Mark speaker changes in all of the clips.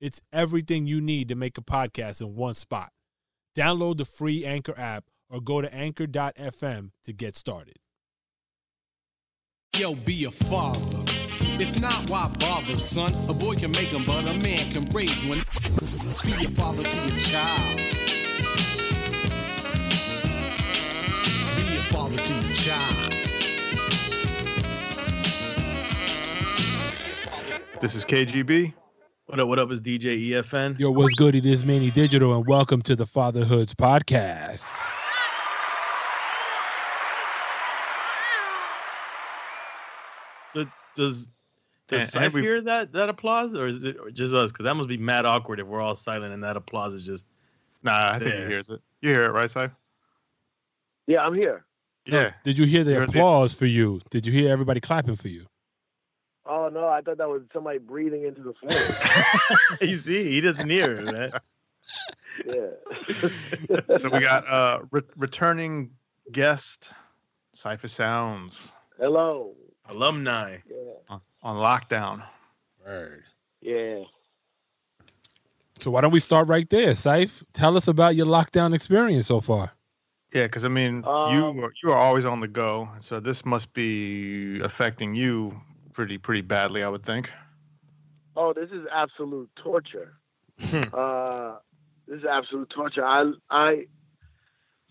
Speaker 1: It's everything you need to make a podcast in one spot. Download the free Anchor app or go to anchor.fm to get started.
Speaker 2: Yo, be a father. If not, why bother, son? A boy can make them, but a man can raise one. Be a father to your child. Be a father to your child.
Speaker 3: This is KGB.
Speaker 4: What up? What up? Is DJ EFN?
Speaker 1: Yo, what's good? It is Manny Digital, and welcome to the Fatherhoods Podcast.
Speaker 4: Does does
Speaker 3: And-
Speaker 4: Scythe
Speaker 3: and
Speaker 4: hear that that applause, or is it just us? Because that must be mad awkward if we're all silent and that applause is just.
Speaker 3: Nah, I think
Speaker 4: Yeah.
Speaker 3: he hears it. You hear it, right, Si?
Speaker 5: Yeah, I'm here.
Speaker 3: Yeah.
Speaker 1: Did you hear the
Speaker 3: You're the-
Speaker 1: applause for you? Did you hear everybody clapping for you?
Speaker 5: Oh no, I thought that was somebody breathing into the floor.
Speaker 4: you see, he doesn't hear it, man.
Speaker 5: yeah.
Speaker 3: So we got uh re- returning guest Cipha Sounds
Speaker 5: Hello.
Speaker 4: Alumni.
Speaker 5: Yeah.
Speaker 3: on, on lockdown.
Speaker 1: Word.
Speaker 5: Yeah.
Speaker 1: So why don't we start right there, Saif? Tell us about your lockdown experience so far.
Speaker 3: Yeah, because I mean,
Speaker 5: Um,
Speaker 3: you are, you are always on the go, so this must be affecting you pretty pretty badly, I would think.
Speaker 5: Oh, this is absolute torture.
Speaker 3: Hmm.
Speaker 5: uh, this is absolute torture. I I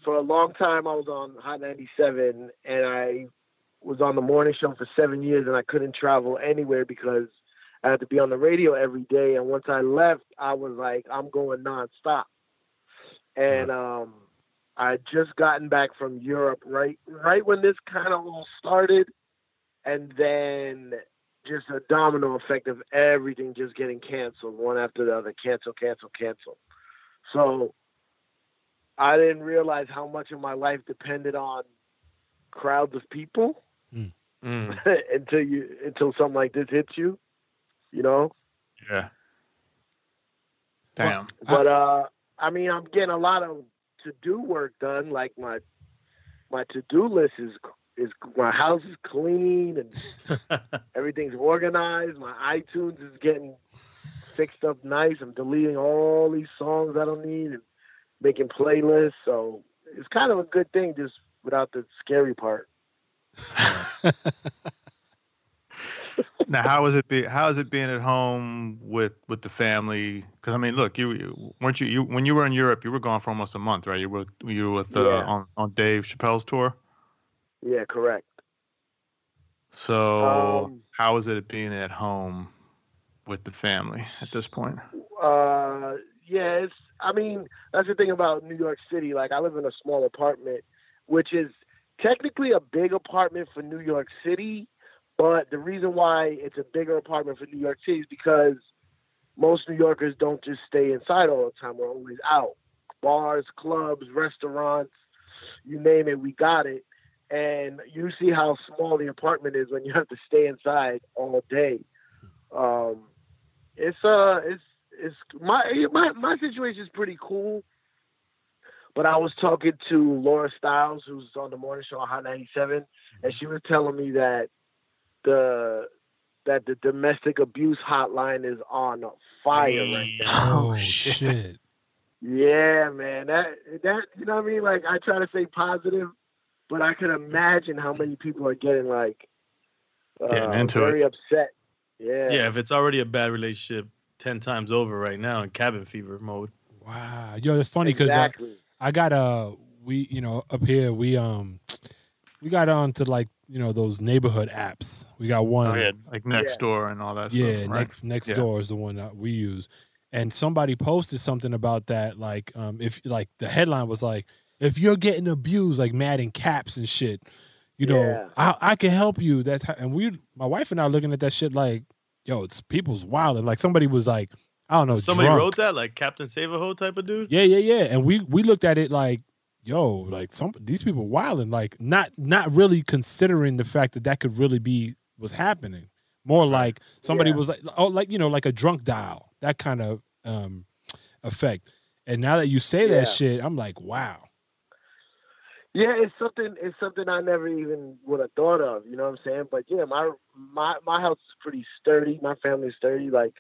Speaker 5: for a long time I was on Hot 97 and I was on the morning show for seven years and I couldn't travel anywhere because I had to be on the radio every day. And once I left, I was like, I'm going nonstop. And um, I had just gotten back from Europe right right when this kind of all started, and then just a domino effect of everything just getting canceled one after the other, cancel, cancel, cancel. So I didn't realize how much of my life depended on crowds of people
Speaker 3: Mm,
Speaker 5: until you until something like this hits you, you know.
Speaker 3: yeah. Damn.
Speaker 5: But uh, I mean, I'm getting a lot of to do work done. Like my my to do list is is my house is clean and everything's organized. My iTunes is getting fixed up nice. I'm deleting all these songs I don't need and making playlists. So it's kind of a good thing, just without the scary part.
Speaker 3: now, how is it be? How is it being at home with with the family? Because I mean, look, you, you weren't you, you when you were in Europe, you were gone for almost a month, right? You were you were with uh,
Speaker 5: Yeah.
Speaker 3: on on Dave Chappelle's tour.
Speaker 5: Yeah, correct.
Speaker 3: So
Speaker 5: Um,
Speaker 3: how is it being at home with the family at this point?
Speaker 5: Uh, yeah, it's. I mean, that's the thing about New York City. Like, I live in a small apartment, which is technically a big apartment for New York City. But the reason why it's a bigger apartment for New York City is because most New Yorkers don't just stay inside all the time. We're always out. Bars, clubs, restaurants, you name it, we got it. And you see how small the apartment is when you have to stay inside all day. Um, it's uh it's it's my my my situation is pretty cool. But I was talking to Laura Stylez, who's on the morning show on Hot 97, and she was telling me that the that the domestic abuse hotline is on fire right now.
Speaker 1: Oh, shit.
Speaker 5: Yeah, man. That that you know what I mean? Like I try to stay positive, but I could imagine how many people are getting like uh,
Speaker 3: Getting into
Speaker 5: very upset. Yeah.
Speaker 4: Yeah, if it's already a bad relationship ten times over right now in cabin fever mode.
Speaker 1: Wow. Yo, it's funny because
Speaker 5: exactly.
Speaker 1: I got uh we you know up here we um we got onto like you know those neighborhood apps. We got one.
Speaker 3: Oh, yeah, like next
Speaker 5: Yeah.
Speaker 3: door and all that
Speaker 1: yeah,
Speaker 3: stuff. Right?
Speaker 1: next next
Speaker 3: Yeah.
Speaker 1: door is the one that we use. And somebody posted something about that, like um if like the headline was like, if you're getting abused, like mad in caps and shit, you know,
Speaker 5: Yeah.
Speaker 1: I I can help you. That's how, and we my wife and I are looking at that shit like, yo, it's people's wild. And like somebody was like, I don't know.
Speaker 4: Somebody
Speaker 1: drunk.
Speaker 4: wrote that, like Captain Save a Ho type of dude.
Speaker 1: Yeah, yeah, yeah. And we we looked at it like, yo, like some these people wilding, like not not really considering the fact that that could really be was happening. More like somebody
Speaker 5: Yeah.
Speaker 1: was like, oh, like you know, like a drunk dial, that kind of um effect. And now that you say
Speaker 5: Yeah.
Speaker 1: that shit, I'm like, wow.
Speaker 5: Yeah, it's something. It's something I never even would have thought of. You know what I'm saying? But yeah, my my my house is pretty sturdy. My family's sturdy. Like,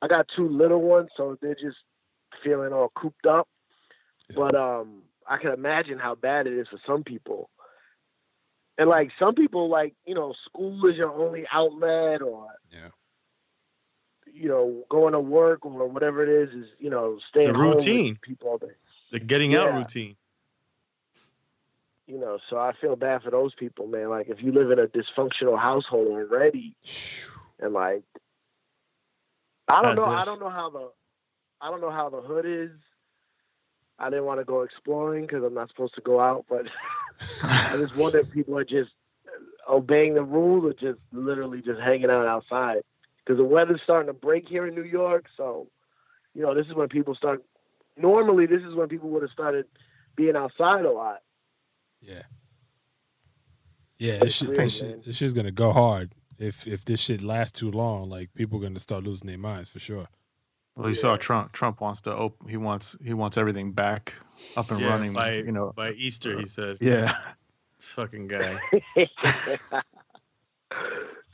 Speaker 5: I got two little ones, so they're just feeling all cooped up. But um, I can imagine how bad it is for some people. And like some people, like you know, school is your only outlet, or
Speaker 1: Yeah.
Speaker 5: you know, going to work or whatever it is is you know staying
Speaker 4: The
Speaker 5: home
Speaker 4: routine.
Speaker 5: people all day.
Speaker 4: The getting out routine.
Speaker 5: You know, so I feel bad for those people, man. Like if you live in a dysfunctional household already, and like, I don't know, I don't know how the, I don't know how the hood is. I didn't want to go exploring because I'm not supposed to go out, but I just wonder if people are just obeying the rules or just literally just hanging out outside because the weather's starting to break here in New York. So, you know, this is when people start. Normally, this is when people would have started being outside a lot.
Speaker 1: Yeah. Yeah, this shit,
Speaker 5: weird,
Speaker 1: this, shit, this shit's gonna go hard if if this shit lasts too long. Like people are gonna start losing their minds for sure.
Speaker 3: Well, you saw Trump. Trump wants to open. He wants he wants everything back up and
Speaker 4: Yeah,
Speaker 3: running.
Speaker 4: by
Speaker 3: you know.
Speaker 4: by Easter, he said.
Speaker 3: Yeah.
Speaker 4: This fucking guy.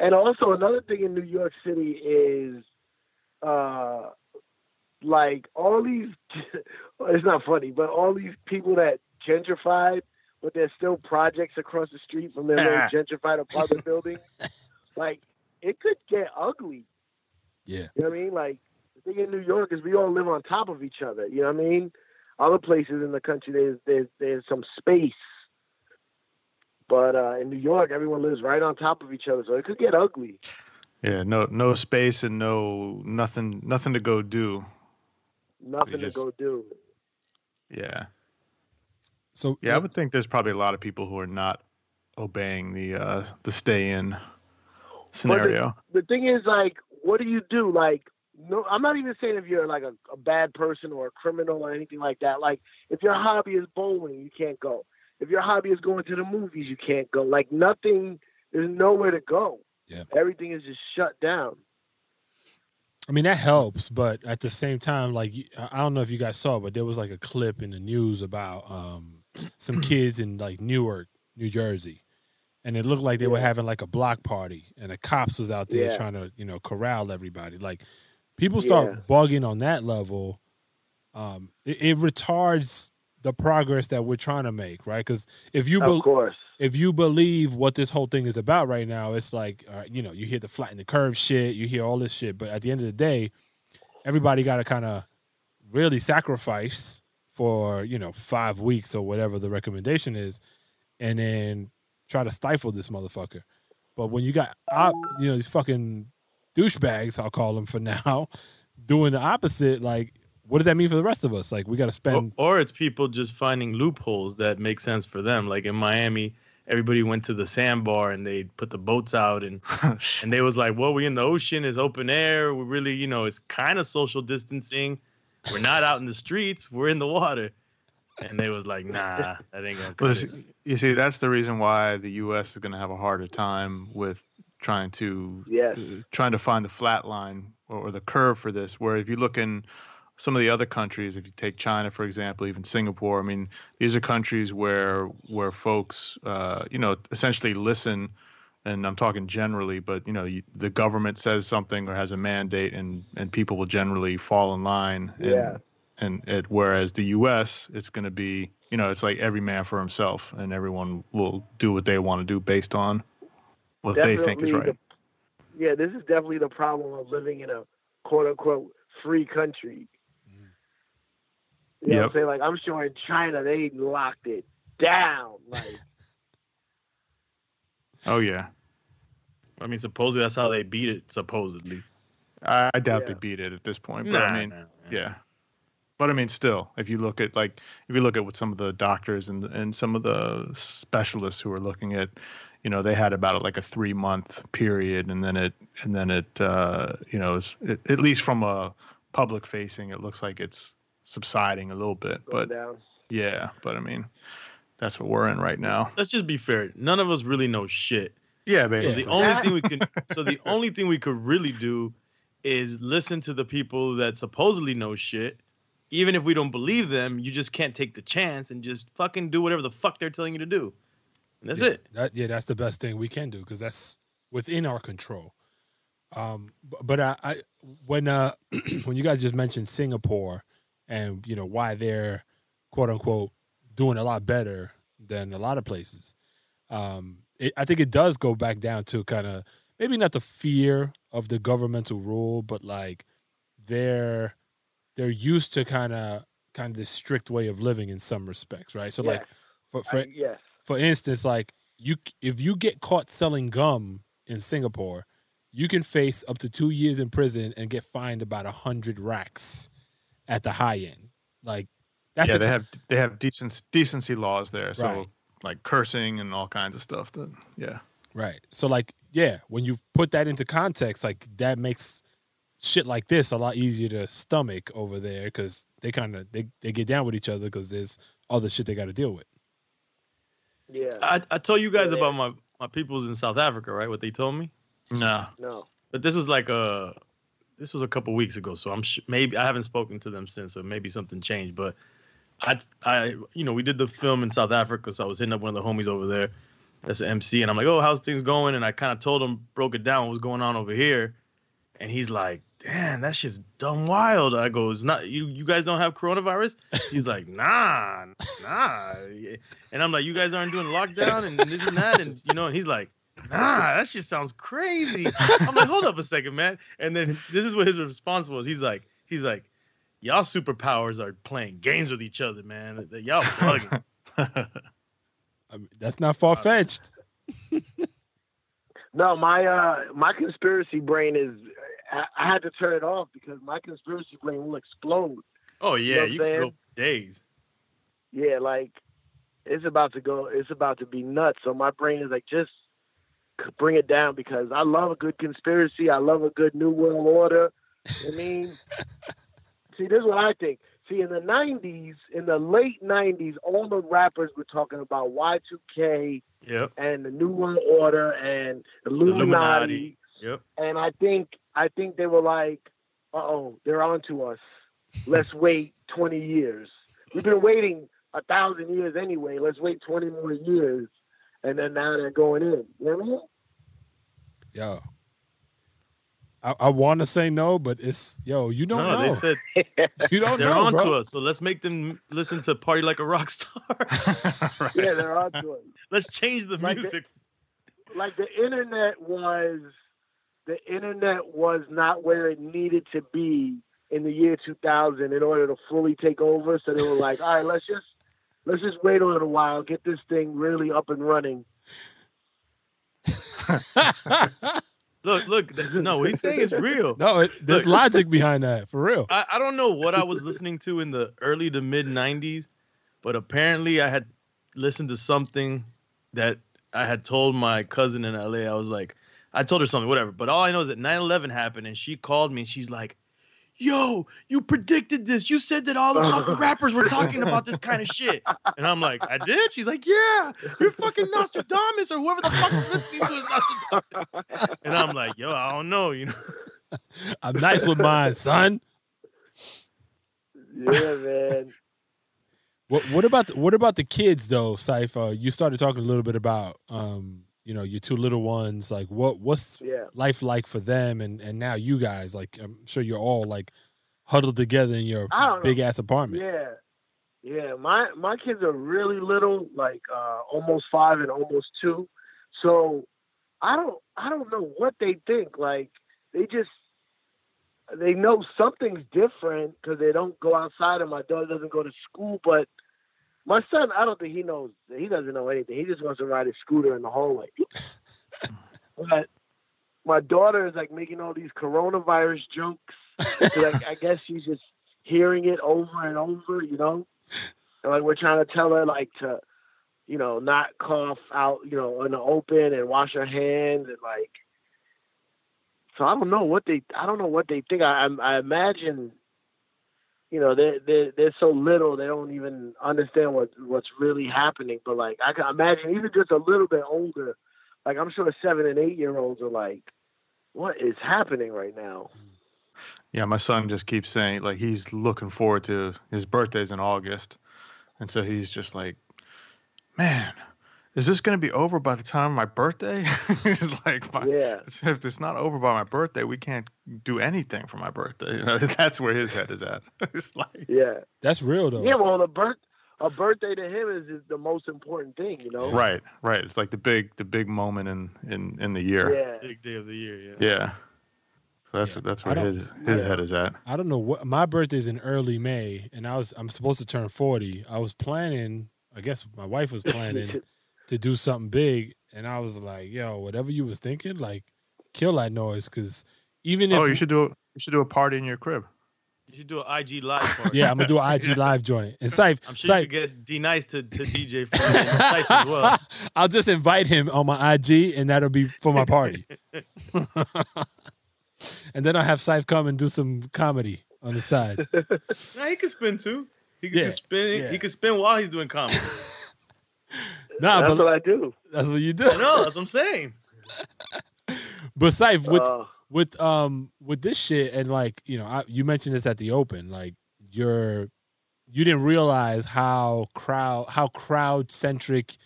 Speaker 5: and also another thing in New York City is uh like all these it's not funny, but all these people that gentrified, but there's still projects across the street from their little gentrified apartment buildings. Like it could get ugly.
Speaker 1: Yeah.
Speaker 5: You know what I mean? Like the thing in New York is we all live on top of each other. You know what I mean? Other places in the country there's there's there's some space. But uh, in New York, everyone lives right on top of each other, so it could get ugly.
Speaker 3: Yeah. No no space and no nothing nothing to go do.
Speaker 5: Nothing
Speaker 3: just-
Speaker 5: to go do.
Speaker 3: Yeah.
Speaker 1: So
Speaker 3: Yeah. I would think there's probably a lot of people who are not obeying the uh the stay in scenario.
Speaker 5: The thing is, like, what do you do? Like, no, I'm not even saying if you're like a, a bad person or a criminal or anything like that. Like, if your hobby is bowling, you can't go. If your hobby is going to the movies, you can't go. Like, nothing. There's nowhere to go.
Speaker 1: Yeah.
Speaker 5: Everything is just shut down.
Speaker 1: I mean that helps, but at the same time, like I I don't know if you guys saw, but there was like a clip in the news about um some kids in like Newark, New Jersey, and it looked like they were having like a block party, and the cops was out there
Speaker 5: Yeah.
Speaker 1: trying to you know corral everybody. Like people start
Speaker 5: Yeah.
Speaker 1: bugging on that level, um, it, it retards the progress that we're trying to make, right? Because if you
Speaker 5: Of course.
Speaker 1: if you believe what this whole thing is about right now, it's like, uh, you know, you hear the flatten the curve shit, you hear all this shit, but at the end of the day, everybody got to kind of really sacrifice for, you know, five weeks or whatever the recommendation is, and then try to stifle this motherfucker. But when you got, op- you know, these fucking douchebags, I'll call them for now, doing the opposite, like, what does that mean for the rest of us? Like, we got to
Speaker 4: Or,
Speaker 1: spend.
Speaker 4: or it's people just finding loopholes that make sense for them. Like in Miami, everybody went to the sandbar and they put the boats out and oh, and they was like, "Well, we in the ocean, is open air. We really, you know, it's kind of social distancing. We're not out in the streets. We're in the water." And they was like, "Nah, that ain't gonna
Speaker 3: Well,
Speaker 4: cut
Speaker 3: you
Speaker 4: it."
Speaker 3: see- you see, that's the reason why the U.S. is going to have a harder time with trying to
Speaker 5: Yes.
Speaker 3: uh, trying to find the flat line or, or the curve for this. Where if you look in some of the other countries, if you take China for example, even Singapore, I mean, these are countries where where folks, uh, you know, essentially listen. And I'm talking generally, but you know, you, the government says something or has a mandate, and and people will generally fall in line. And,
Speaker 5: Yeah.
Speaker 3: And it, whereas the U.S., it's going to be, you know, it's like every man for himself, and everyone will do what they want to do based on what they think is right.
Speaker 5: the- yeah, this is definitely the problem of living in a quote unquote free country. You know what I'm
Speaker 3: Yep.
Speaker 5: saying? Like I'm sure in China they locked it down. Like
Speaker 3: Oh yeah.
Speaker 4: I mean, supposedly that's how they beat it. Supposedly,
Speaker 3: I, I doubt they beat it at this point, but
Speaker 4: Nah,
Speaker 3: I mean,
Speaker 4: nah, nah.
Speaker 3: yeah. But I mean, still, if you look at like if you look at what some of the doctors and and some of the specialists who are looking at, you know, they had about like a three month period, and then it and then it uh, you know, is it, at least from a public facing, it looks like it's subsiding a little bit.
Speaker 5: Going
Speaker 3: But
Speaker 5: down.
Speaker 3: yeah, but I mean, that's what we're in right now.
Speaker 4: Let's just be fair. None of us really know shit.
Speaker 3: Yeah,
Speaker 4: So the only thing we can so the only thing we could really do is listen to the people that supposedly know shit. Even if we don't believe them, you just can't take the chance and just fucking do whatever the fuck they're telling you to do. And that's
Speaker 1: yeah,
Speaker 4: it.
Speaker 1: That, yeah, that's the best thing we can do because that's within our control. Um, b- but I, I when uh when you guys just mentioned Singapore and you know why they're quote unquote doing a lot better than a lot of places, um, it, I think it does go back down to kind of maybe not the fear of the governmental rule, but like they're they're used to kind of kind of this strict way of living in some respects, right? So like for for
Speaker 5: I- yes.
Speaker 1: for instance, like you, if you get caught selling gum in Singapore, you can face up to two years in prison and get fined about a hundred racks at the high end. Like that's
Speaker 3: yeah,
Speaker 1: the,
Speaker 3: they have they have decent decency laws there. So
Speaker 1: Right.
Speaker 3: Like cursing and all kinds of stuff. That yeah.
Speaker 1: right. So like, yeah, when you put that into context, like that makes shit like this a lot easier to stomach over there because they kind of they, they get down with each other because there's other shit they got to deal with.
Speaker 5: Yeah.
Speaker 4: I, I told you guys
Speaker 5: Yeah.
Speaker 4: about my, my peoples in South Africa, right? What they told me.
Speaker 3: No.
Speaker 5: no.
Speaker 4: But this was like a this was a couple weeks ago, so I'm sh- maybe I haven't spoken to them since, so maybe something changed. But I I you know we did the film in South Africa, so I was hitting up one of the homies over there. That's an MC, and I'm like, oh, how's things going? And I kind of told him, broke it down, what was going on over here, and he's like, damn, that shit's dumb wild. I go, it's not you. You guys don't have coronavirus? He's like, nah, nah. And I'm like, you guys aren't doing lockdown and this and that, and you know, and he's like, nah, that shit sounds crazy. I'm like, hold up a second, man. And then this is what his response was. He's like, he's like, y'all superpowers are playing games with each other, man. Y'all bugging.
Speaker 1: I mean, that's not far fetched.
Speaker 5: No, my uh my conspiracy brain is I, I had to turn it off because my conspiracy brain will explode.
Speaker 4: Oh yeah,
Speaker 5: what
Speaker 4: you can
Speaker 5: I'm
Speaker 4: go days.
Speaker 5: Yeah, like it's about to go it's about to be nuts. So my brain is like just bring it down because I love a good conspiracy. I love a good new world order. I mean see this is what I think. See in the nineties, in the late nineties, all the rappers were talking about Y two K
Speaker 4: Yep.
Speaker 5: and the New World Order and Illuminati.
Speaker 4: Illuminati. Yep.
Speaker 5: and I think I think they were like, "Uh oh, they're on to us. Let's wait 20 years. We've been waiting a thousand years anyway. Let's wait 20 more years." And then now they're going in. You know what I mean?
Speaker 1: Yo. I, I want to say no, but it's yo. You don't
Speaker 4: no,
Speaker 1: know.
Speaker 4: they said
Speaker 1: you don't
Speaker 4: they're
Speaker 1: know,
Speaker 4: on
Speaker 1: bro.
Speaker 4: to us. So let's make them listen to "Party Like a Rock Star."
Speaker 5: Yeah, they're on to us.
Speaker 4: let's change the
Speaker 5: Like the-
Speaker 4: music.
Speaker 5: Like the internet was, the internet was not where it needed to be in the year 2000 in order to fully take over. So they were like, "All right, let's just let's just wait a little while, get this thing really up and running."
Speaker 4: Look, look. No, what he's saying is real.
Speaker 1: no, it, there's
Speaker 4: Look.
Speaker 1: logic behind that for real.
Speaker 4: I, I don't know what I was listening to in the early to mid 90s, but apparently I had listened to something that I had told my cousin in LA. I was like, I told her something, whatever. But all I know is that 9 11 happened and she called me and she's like, Yo, you predicted this. You said that all the fucking rappers were talking about this kind of shit. And I'm like, I did? She's like, Yeah, you're fucking Nostradamus or whoever the fuck is listening to is Nostradamus. And I'm like, Yo, I don't know, you know.
Speaker 1: I'm nice with mine, son.
Speaker 5: Yeah, man.
Speaker 1: What what about the, what about the kids though, Cipha? You started talking a little bit about um, you know, your two little ones. Like what what's
Speaker 5: Yeah.
Speaker 1: life like for them and and now you guys like I'm sure you're all like huddled together in your
Speaker 5: don't know.
Speaker 1: big ass apartment.
Speaker 5: Yeah. Yeah. My my kids are really little, like uh almost five and almost two. So I don't I don't know what they think. Like they just they know something's different because they don't go outside and my daughter doesn't go to school. But my son, I don't think he knows. He doesn't know anything. He just wants to ride his scooter in the hallway. but my daughter is like making all these coronavirus jokes. So, like I guess she's just hearing it over and over, you know. And, like we're trying to tell her like to, you know, not cough out, you know, in the open and wash her hands and like. So I don't know what they I don't know what they think. I I, I imagine you know, they they they're so little they don't even understand what what's really happening. But like I can imagine, even just a little bit older, like I'm sure seven and eight year olds are like, what is happening right now?
Speaker 3: Yeah, my son just keeps saying like he's looking forward to his birthday's in August, and so he's just like, man, is this going to be over by the time of my birthday? he's like, my,
Speaker 5: Yeah.
Speaker 3: if it's not over by my birthday, we can't do anything for my birthday. You know, That's where his head is at. it's like,
Speaker 5: Yeah.
Speaker 1: That's real though.
Speaker 5: Yeah, well, the birth a birthday to him is, is the most important thing, you know.
Speaker 3: right, right. It's like the big, the big moment in in in the year.
Speaker 5: Yeah.
Speaker 4: Big day of the year. Yeah.
Speaker 3: Yeah. So that's
Speaker 1: Yeah.
Speaker 3: that's
Speaker 1: I
Speaker 3: where his his
Speaker 5: Yeah.
Speaker 3: head is at.
Speaker 1: I don't know what my birthday is in early May, and I was I'm supposed to turn forty. I was planning. I guess my wife was planning to do something big, and I was like, "Yo, whatever you was thinking, like, kill that noise, because even oh, if
Speaker 3: Oh, you should do a, you should do a party in your crib.
Speaker 4: You should do an IG live party.
Speaker 1: yeah, I'm gonna do an IG live joint, and Syph,
Speaker 4: I'm sure you
Speaker 1: Syph,
Speaker 4: could get D-Nice to, to DJ for you as well.
Speaker 1: I'll just invite him on my IG, and that'll be for my party. and then I'll have Syph come and do some comedy on the side.
Speaker 4: Nah, he can spin too. He can
Speaker 1: Yeah,
Speaker 4: just spin.
Speaker 1: yeah.
Speaker 4: He can spin while he's doing comedy.
Speaker 1: Nah,
Speaker 5: That's
Speaker 1: but
Speaker 5: what I do.
Speaker 1: that's what you do.
Speaker 4: No. That's what I'm saying.
Speaker 1: But Syph, with
Speaker 5: Uh,
Speaker 1: with um with this shit and like you know I, you mentioned this at the open like you're you didn't realize how crowd how crowd centric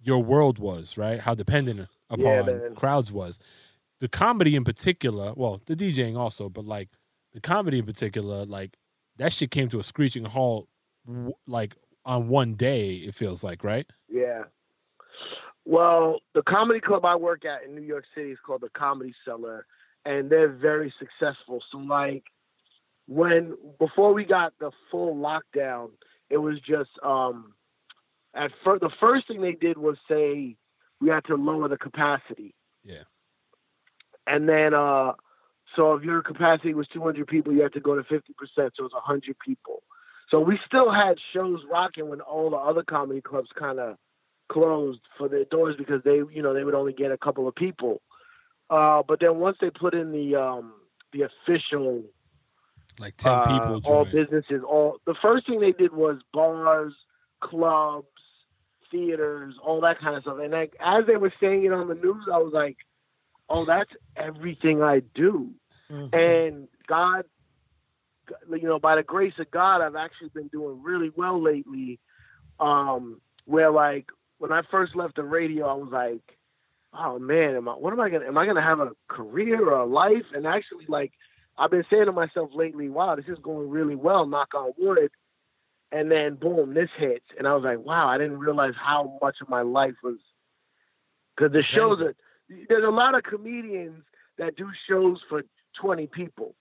Speaker 1: your world was right how dependent upon
Speaker 5: Yeah,
Speaker 1: crowds was the comedy in particular well the djing also but like the comedy in particular like that shit came to a screeching halt like on one day it feels like right
Speaker 5: Yeah. Well, the comedy club I work at in New York City is called the Comedy Cellar, and they're very successful. So, like, when before we got the full lockdown, it was just um, at first the first thing they did was say we had to lower the capacity.
Speaker 1: Yeah.
Speaker 5: And then, uh, so if your capacity was 200 people, you had to go to 50%, so it was 100 people. So we still had shows rocking when all the other comedy clubs kind of closed for their doors because they, you know, they would only get a couple of people. Uh, but then once they put in the um, the official
Speaker 1: like 10
Speaker 5: uh,
Speaker 1: people
Speaker 5: all businesses, all the first thing they did was bars, clubs, theaters, all that kind of stuff. And like as they were saying it on the news, I was like, "Oh, that's everything I do." And God, you know, by the grace of God, I've actually been doing really well lately. Um, where like when I first left the radio, I was like, "Oh man, am I? What am I gonna? Am I gonna have a career or a life?" And actually, like I've been saying to myself lately, "Wow, this is going really well." Knock on wood. And then boom, this hits, and I was like, "Wow, I didn't realize how much of my life was." Because the shows are there's a lot of comedians that do shows for 20 people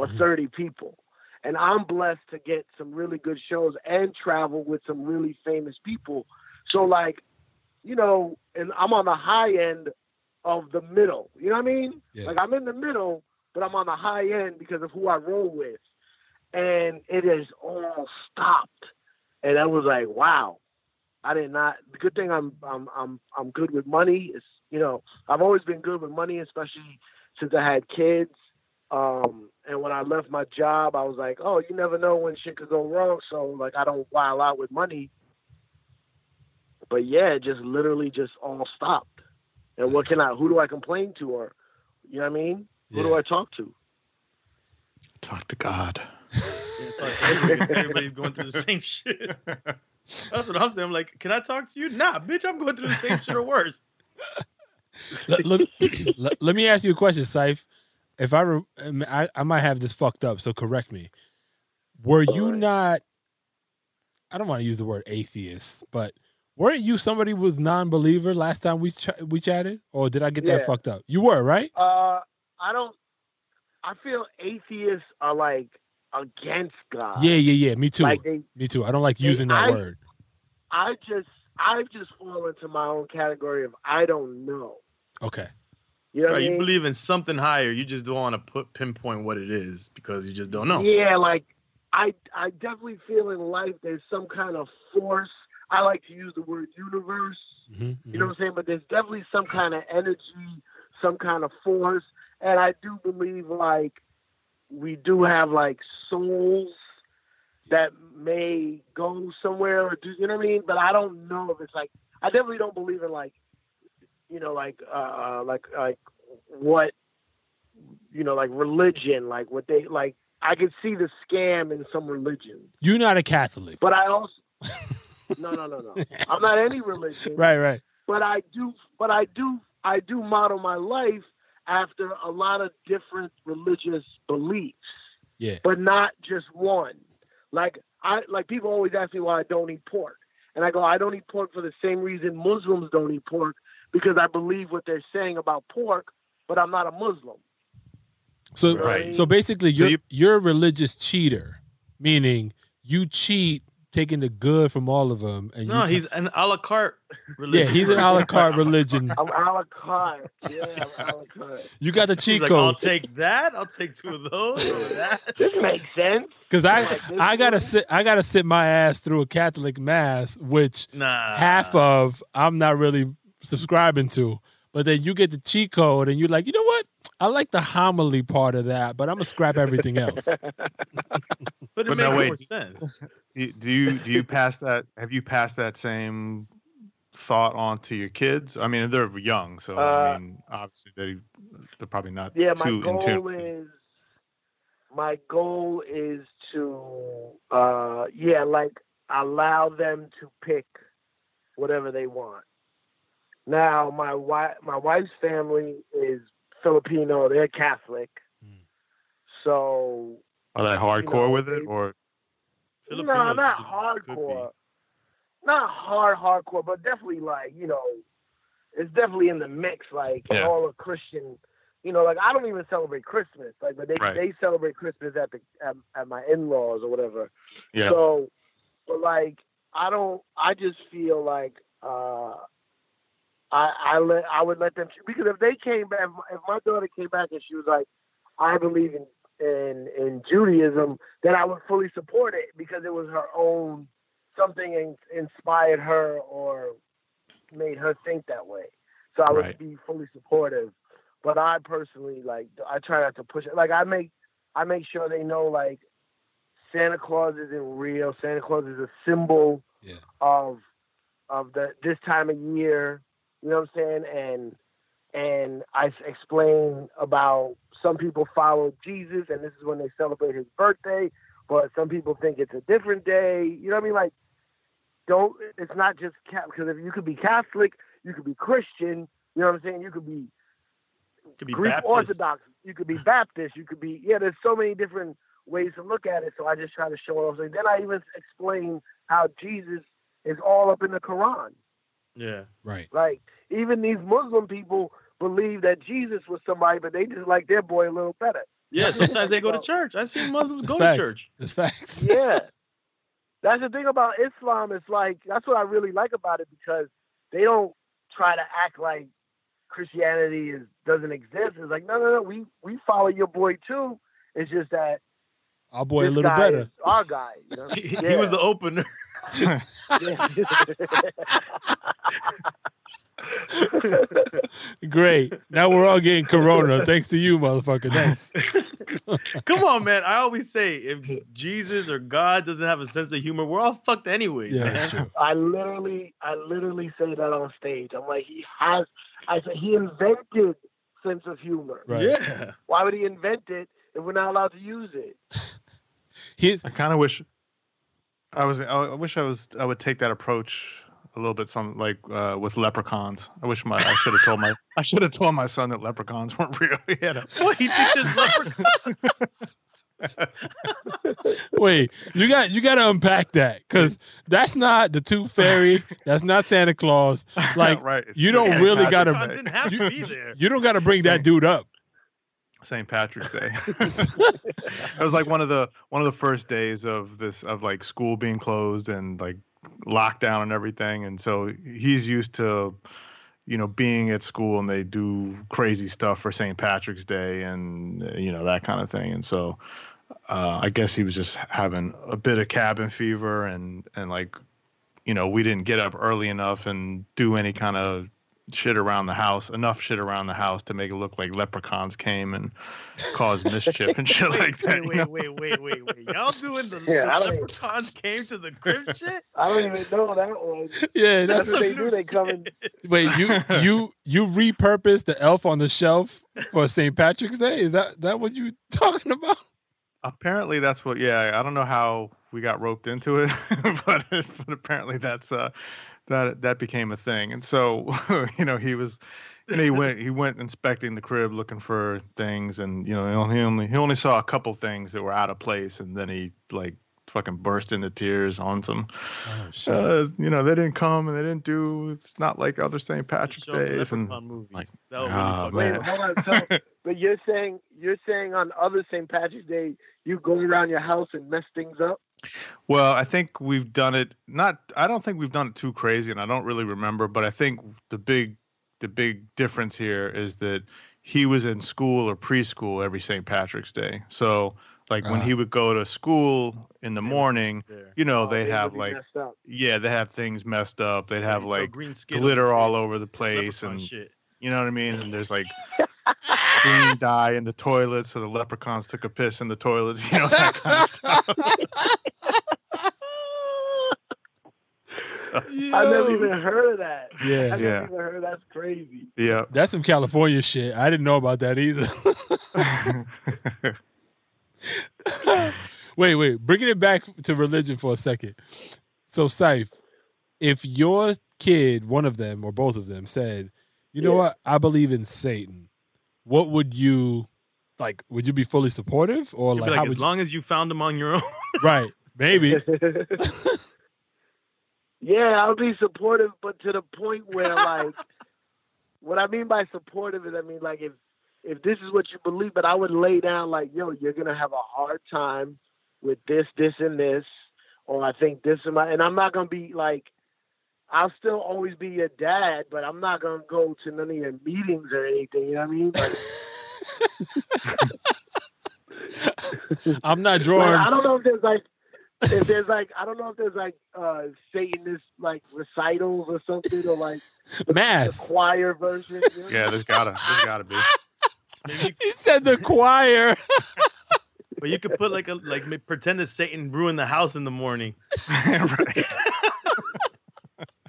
Speaker 5: or
Speaker 1: Mhm.
Speaker 5: 30 people. And I'm blessed to get some really good shows and travel with some really famous people. So like, you know, and I'm on the high end of the middle. You know what I mean?
Speaker 1: Yeah.
Speaker 5: Like I'm in the middle, but I'm on the high end because of who I roll with. And it has all stopped. And I was like, wow. I did not the good thing I'm I'm I'm I'm good with money. It's you know, I've always been good with money, especially since I had kids. Um, and when I left my job, I was like, oh, you never know when shit could go wrong. So like, I don't wild out with money. But yeah, it just literally just all stopped. And what can I? Who do I complain to? Or you know what I mean? Who do I talk to?
Speaker 3: Talk to God.
Speaker 4: It's like everybody- everybody's going through the same shit. That's what I'm saying. I'm like, can I talk to you? Nah, bitch, I'm going through the same shit or worse.
Speaker 1: let, let, let- let me ask you a question, Saif. If I, re- I I might have this fucked up, so correct me. Were you not? I don't want to use the word atheist, but weren't you somebody who was non-believer last time we ch- we chatted, or did I get that fucked up? You were right.
Speaker 5: Uh, I don't. I feel atheists are like against God.
Speaker 1: yeah, yeah, yeah. Me too.
Speaker 5: Like they,
Speaker 1: me too. I don't like
Speaker 5: Hey,
Speaker 1: using that
Speaker 5: I-
Speaker 1: word.
Speaker 5: I just, I've just fallen into my own category of I don't know.
Speaker 1: Okay.
Speaker 5: You know
Speaker 4: Right,
Speaker 5: I
Speaker 4: you believe in something higher. You just don't want to put pinpoint what it is because you just don't know.
Speaker 5: Yeah, like I, I definitely feel in life there's some kind of force. I like to use the word universe.
Speaker 1: Mhm,
Speaker 5: You know what I'm saying? But there's definitely some kind of energy, some kind of force, and I do believe like we do have like souls that may go somewhere or do you know what I mean? But I don't know if it's like I definitely don't believe in like you know like uh like like what you know like religion like what they like I could see the scam in some religion.
Speaker 1: You're not a Catholic.
Speaker 5: But I also no no no no. I'm not any religion.
Speaker 1: Right, right.
Speaker 5: But I do but I do I do model my life after a lot of different religious beliefs.
Speaker 1: Yeah.
Speaker 5: But not just one. Like I like people always ask me why I don't eat pork. And I go, I don't eat pork for the same reason Muslims don't eat pork, because I believe what they're saying about pork, but I'm not a Muslim.
Speaker 1: So
Speaker 3: Right.
Speaker 1: so basically you're
Speaker 3: you-
Speaker 1: you're a religious cheater, meaning you cheat taking the good from all of them and
Speaker 4: No,
Speaker 1: you
Speaker 4: he's an a la carte.
Speaker 1: Yeah, he's an a la carte religion.
Speaker 5: I'm a la carte. Yeah, I'm a la carte.
Speaker 1: You got the
Speaker 4: He's
Speaker 1: cheat
Speaker 4: like, I'll take that. I'll take two of those.
Speaker 5: This makes sense.
Speaker 1: cuz I
Speaker 5: Like
Speaker 1: I got to
Speaker 5: one?
Speaker 1: sit I got to sit my ass through a Catholic mass which
Speaker 4: Nah.
Speaker 1: half of I'm not really subscribing to. But then you get the cheat code and you're like, "You know what? I like the homily part of that, but I'm going to scrap everything else."
Speaker 4: But it
Speaker 3: But
Speaker 4: makes
Speaker 3: now, wait.
Speaker 4: more sense.
Speaker 3: Do do you do you pass that? Have you passed that same thought on to your kids? I mean, they're young, so
Speaker 5: Uh,
Speaker 3: I mean, obviously they they're probably not
Speaker 5: Yeah, my
Speaker 3: too in
Speaker 5: goal
Speaker 3: tune.
Speaker 5: is my goal is to uh yeah, like allow them to pick whatever they want. Now my wife my wife's family is Filipino, they're Catholic.
Speaker 1: Mm.
Speaker 5: So
Speaker 3: Are they hardcore
Speaker 5: know,
Speaker 3: with it,
Speaker 5: they-
Speaker 3: or
Speaker 5: no, not
Speaker 4: could- could be.
Speaker 5: hardcore. Not hard hardcore, but definitely like, you know, it's definitely in the mix, like
Speaker 3: Yeah.
Speaker 5: all a Christian you know, like I don't even celebrate Christmas. Like but they
Speaker 3: Right.
Speaker 5: they celebrate Christmas at the at, at my in laws or whatever.
Speaker 3: yeah,
Speaker 5: So but like I don't I just feel like uh I I let I would let them because if they came back if my, daughter came back and she was like, I believe in in in Judaism, then I would fully support it because it was her own something in, inspired her or made her think that way. So I would
Speaker 3: Right.
Speaker 5: be fully supportive. But I personally like I try not to push it. Like I make I make sure they know like Santa Claus isn't real. Santa Claus is a symbol
Speaker 1: Yeah.
Speaker 5: of of the this time of year. You know what I'm saying? And and I explain about some people follow Jesus, and this is when they celebrate his birthday. But some people think it's a different day. You know what I mean? Like, don't. It's not just because if you could be Catholic, you could be Christian. You know what I'm saying? You could be
Speaker 4: Could be
Speaker 5: Greek
Speaker 4: Baptist.
Speaker 5: Orthodox. You could be Baptist. You could be yeah. There's so many different ways to look at it. So I just try to show it off. So then I even explain how Jesus is all up in the Quran.
Speaker 4: Yeah.
Speaker 1: right.
Speaker 5: Like even these Muslim people believe that Jesus was somebody, but they just like their boy a little better.
Speaker 4: Yeah. Sometimes they go to church. I see Muslims
Speaker 1: It's
Speaker 4: go
Speaker 1: facts.
Speaker 4: to church.
Speaker 1: It's facts.
Speaker 5: Yeah. That's the thing about Islam. It's like that's what I really like about it because they don't try to act like Christianity is doesn't exist. It's like no, no, no. We we follow your boy too. It's just that
Speaker 1: Our boy a little
Speaker 5: guy
Speaker 1: better.
Speaker 5: our guy. You know?
Speaker 4: He, he was the opener.
Speaker 5: Yeah.
Speaker 1: Great. Now we're all getting corona thanks to you, motherfucker. Thanks.
Speaker 4: Come on, man. I always say if Jesus or God doesn't have a sense of humor, we're all fucked anyways.
Speaker 1: Yeah, that's true.
Speaker 5: I literally, I literally say that on stage. I'm like, he has. I said he invented sense of humor.
Speaker 1: Right.
Speaker 4: Yeah.
Speaker 5: Why would he invent it if we're not allowed to use it?
Speaker 1: He's
Speaker 3: I kind of wish I was. I wish I was. I would take that approach a little bit. Some like uh, with leprechauns. I wish my. I should have told my. I should have told my son that leprechauns weren't real. He had a,
Speaker 4: What he thinks is leprechaun.
Speaker 1: wait. You got you got to unpack that because that's not the Tooth Fairy. That's not Santa Claus. Like
Speaker 3: right.
Speaker 1: you don't
Speaker 3: St.
Speaker 1: really gotta-
Speaker 4: didn't have
Speaker 1: you,
Speaker 4: to be there.
Speaker 1: you don't got to bring that dude up.
Speaker 3: St. Patrick's Day. it was like one of the one of the first days of this of like school being closed and like lockdown and everything, and so he's used to you know being at school and they do crazy stuff for St. Patrick's Day and uh, you know that kind of thing, and so uh, I guess he was just having a bit of cabin fever and and like you know we didn't get up early enough and do any kind of shit around the house, enough shit around the house to make it look like leprechauns came and caused mischief and shit
Speaker 4: wait,
Speaker 3: like that.
Speaker 4: wait, wait, wait, wait, wait, wait. Y'all doing the,
Speaker 5: Yeah,
Speaker 4: the
Speaker 5: don't even-
Speaker 4: leprechauns came to the crib shit?
Speaker 5: I don't even know that one.
Speaker 1: Yeah,
Speaker 5: That's
Speaker 1: that's
Speaker 5: what they do. They come in.
Speaker 1: wait. You you you repurposed the elf on the shelf for St. Patrick's Day? Is that that what you talking about?
Speaker 3: Apparently, that's what. Yeah, I don't know how we got roped into it, but but apparently that's uh that that became a thing. And so you know he was. You know, he went. He went inspecting the crib, looking for things, and you know, he only he only, saw a couple things that were out of place, and then he like fucking burst into tears on some.
Speaker 1: Oh shit.
Speaker 3: Uh, you know, they didn't come and they didn't do. It's not like other St. Patrick's days, and like,
Speaker 4: that would
Speaker 3: ah,
Speaker 4: really
Speaker 5: Wait,
Speaker 3: man.
Speaker 5: hold on. So, but you're saying you're saying on other St. Patrick's Day, you go around your house and mess things up.
Speaker 3: Well, I think we've done it. Not, I don't think we've done it too crazy, and I don't really remember. But I think the big, the big difference here is that he was in school or preschool every St. Patrick's Day. So, like when
Speaker 1: Ah.
Speaker 3: he would go to school in the morning, you know,
Speaker 5: Oh,
Speaker 3: they'd
Speaker 5: they
Speaker 3: have like, yeah, they have things messed up. They'd have
Speaker 4: Throw
Speaker 3: like glitter all over the place, and
Speaker 4: shit.
Speaker 3: You know what I mean. And there's like green dye in the toilets, so the leprechauns took a piss in the toilets. You know that kind of stuff.
Speaker 5: I never even heard of that. I
Speaker 1: Yeah,
Speaker 5: never
Speaker 3: Yeah.
Speaker 5: even heard. That's crazy.
Speaker 3: yeah.
Speaker 1: that's some California shit. I didn't know about that either. wait, wait. Bringing it back to religion for a second. So, Saif, if your kid, one of them or both of them, said, "You know
Speaker 5: Yeah.
Speaker 1: what? I believe in Satan," what would you like? Would you be fully supportive, or
Speaker 4: You'd
Speaker 1: like, how
Speaker 4: like,
Speaker 1: would
Speaker 4: as
Speaker 1: you?
Speaker 4: long as you found them on your own.
Speaker 1: right? Maybe.
Speaker 5: yeah, I'll be supportive, but to the point where like, what I mean by supportive is, I mean like if if this is what you believe, but I would lay down like, yo, you're gonna have a hard time with this, this, and this, or I think this and my, and I'm not gonna be like. I'll still always be your dad, but I'm not gonna go to none of your meetings or anything. You know what I mean? Like,
Speaker 1: I'm not
Speaker 5: Like,
Speaker 1: drawing.
Speaker 5: I don't know if there's like if there's like I don't know if there's like uh Satanist like recitals or something or like the
Speaker 1: Mass.
Speaker 5: choir version. you know?
Speaker 3: yeah, there's gotta, there's gotta be.
Speaker 4: Maybe,
Speaker 1: He said the choir.
Speaker 4: but you could put like a like pretend that Satan ruined the house in the morning.
Speaker 3: right.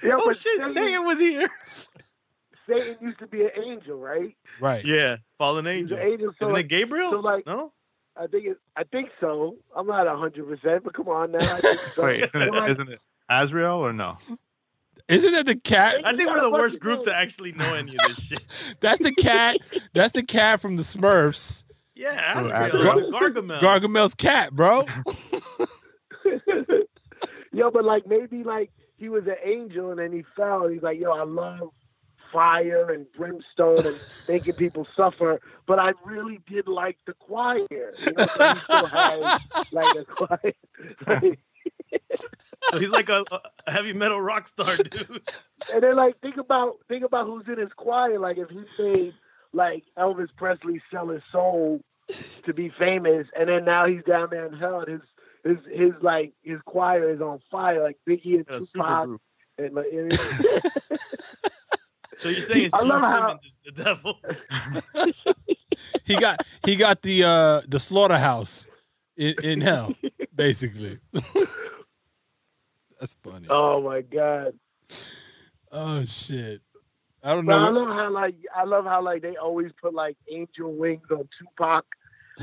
Speaker 5: Yeah,
Speaker 4: oh shit,
Speaker 5: Satan,
Speaker 4: Satan was here.
Speaker 5: Satan used to be an angel, right?
Speaker 1: right.
Speaker 4: Yeah, fallen angel.
Speaker 5: an angel. So
Speaker 4: Isn't
Speaker 5: like,
Speaker 4: it Gabriel?
Speaker 5: so, like-
Speaker 4: no.
Speaker 5: I think it, I think so. I'm not hundred percent, but come on now. I think so.
Speaker 3: Wait, isn't
Speaker 5: So,
Speaker 3: it,
Speaker 5: like,
Speaker 3: isn't it Azrael or no?
Speaker 1: Isn't that the cat?
Speaker 4: I think we're the worst group to actually know any of this shit.
Speaker 1: That's the cat. That's the cat from the Smurfs.
Speaker 4: Yeah, Azrael,
Speaker 3: Azrael.
Speaker 4: Gargamel.
Speaker 1: Gargamel's cat, bro.
Speaker 5: yo, but like maybe like he was an angel and then he fell. He's like, yo, I love fire and brimstone and making people suffer, but I really did like the choir. You know, so he still has like a choir. Like,
Speaker 4: so he's like a, a heavy metal rock star dude.
Speaker 5: and then like think about think about who's in his choir. Like if he made like Elvis Presley sell his soul to be famous, and then now he's down there in hell, and his his his like his choir is on fire, like Biggie and
Speaker 4: A
Speaker 5: Tupac. And, like, and
Speaker 4: So you're saying
Speaker 5: I
Speaker 4: Gene
Speaker 5: love how-
Speaker 4: Simmons is the devil?
Speaker 1: He got he got the uh the slaughterhouse in, in hell, basically. That's funny.
Speaker 5: oh my god!
Speaker 1: Oh shit. I don't
Speaker 5: But I
Speaker 1: know.
Speaker 5: love how like I love how like they always put like angel wings on Tupac,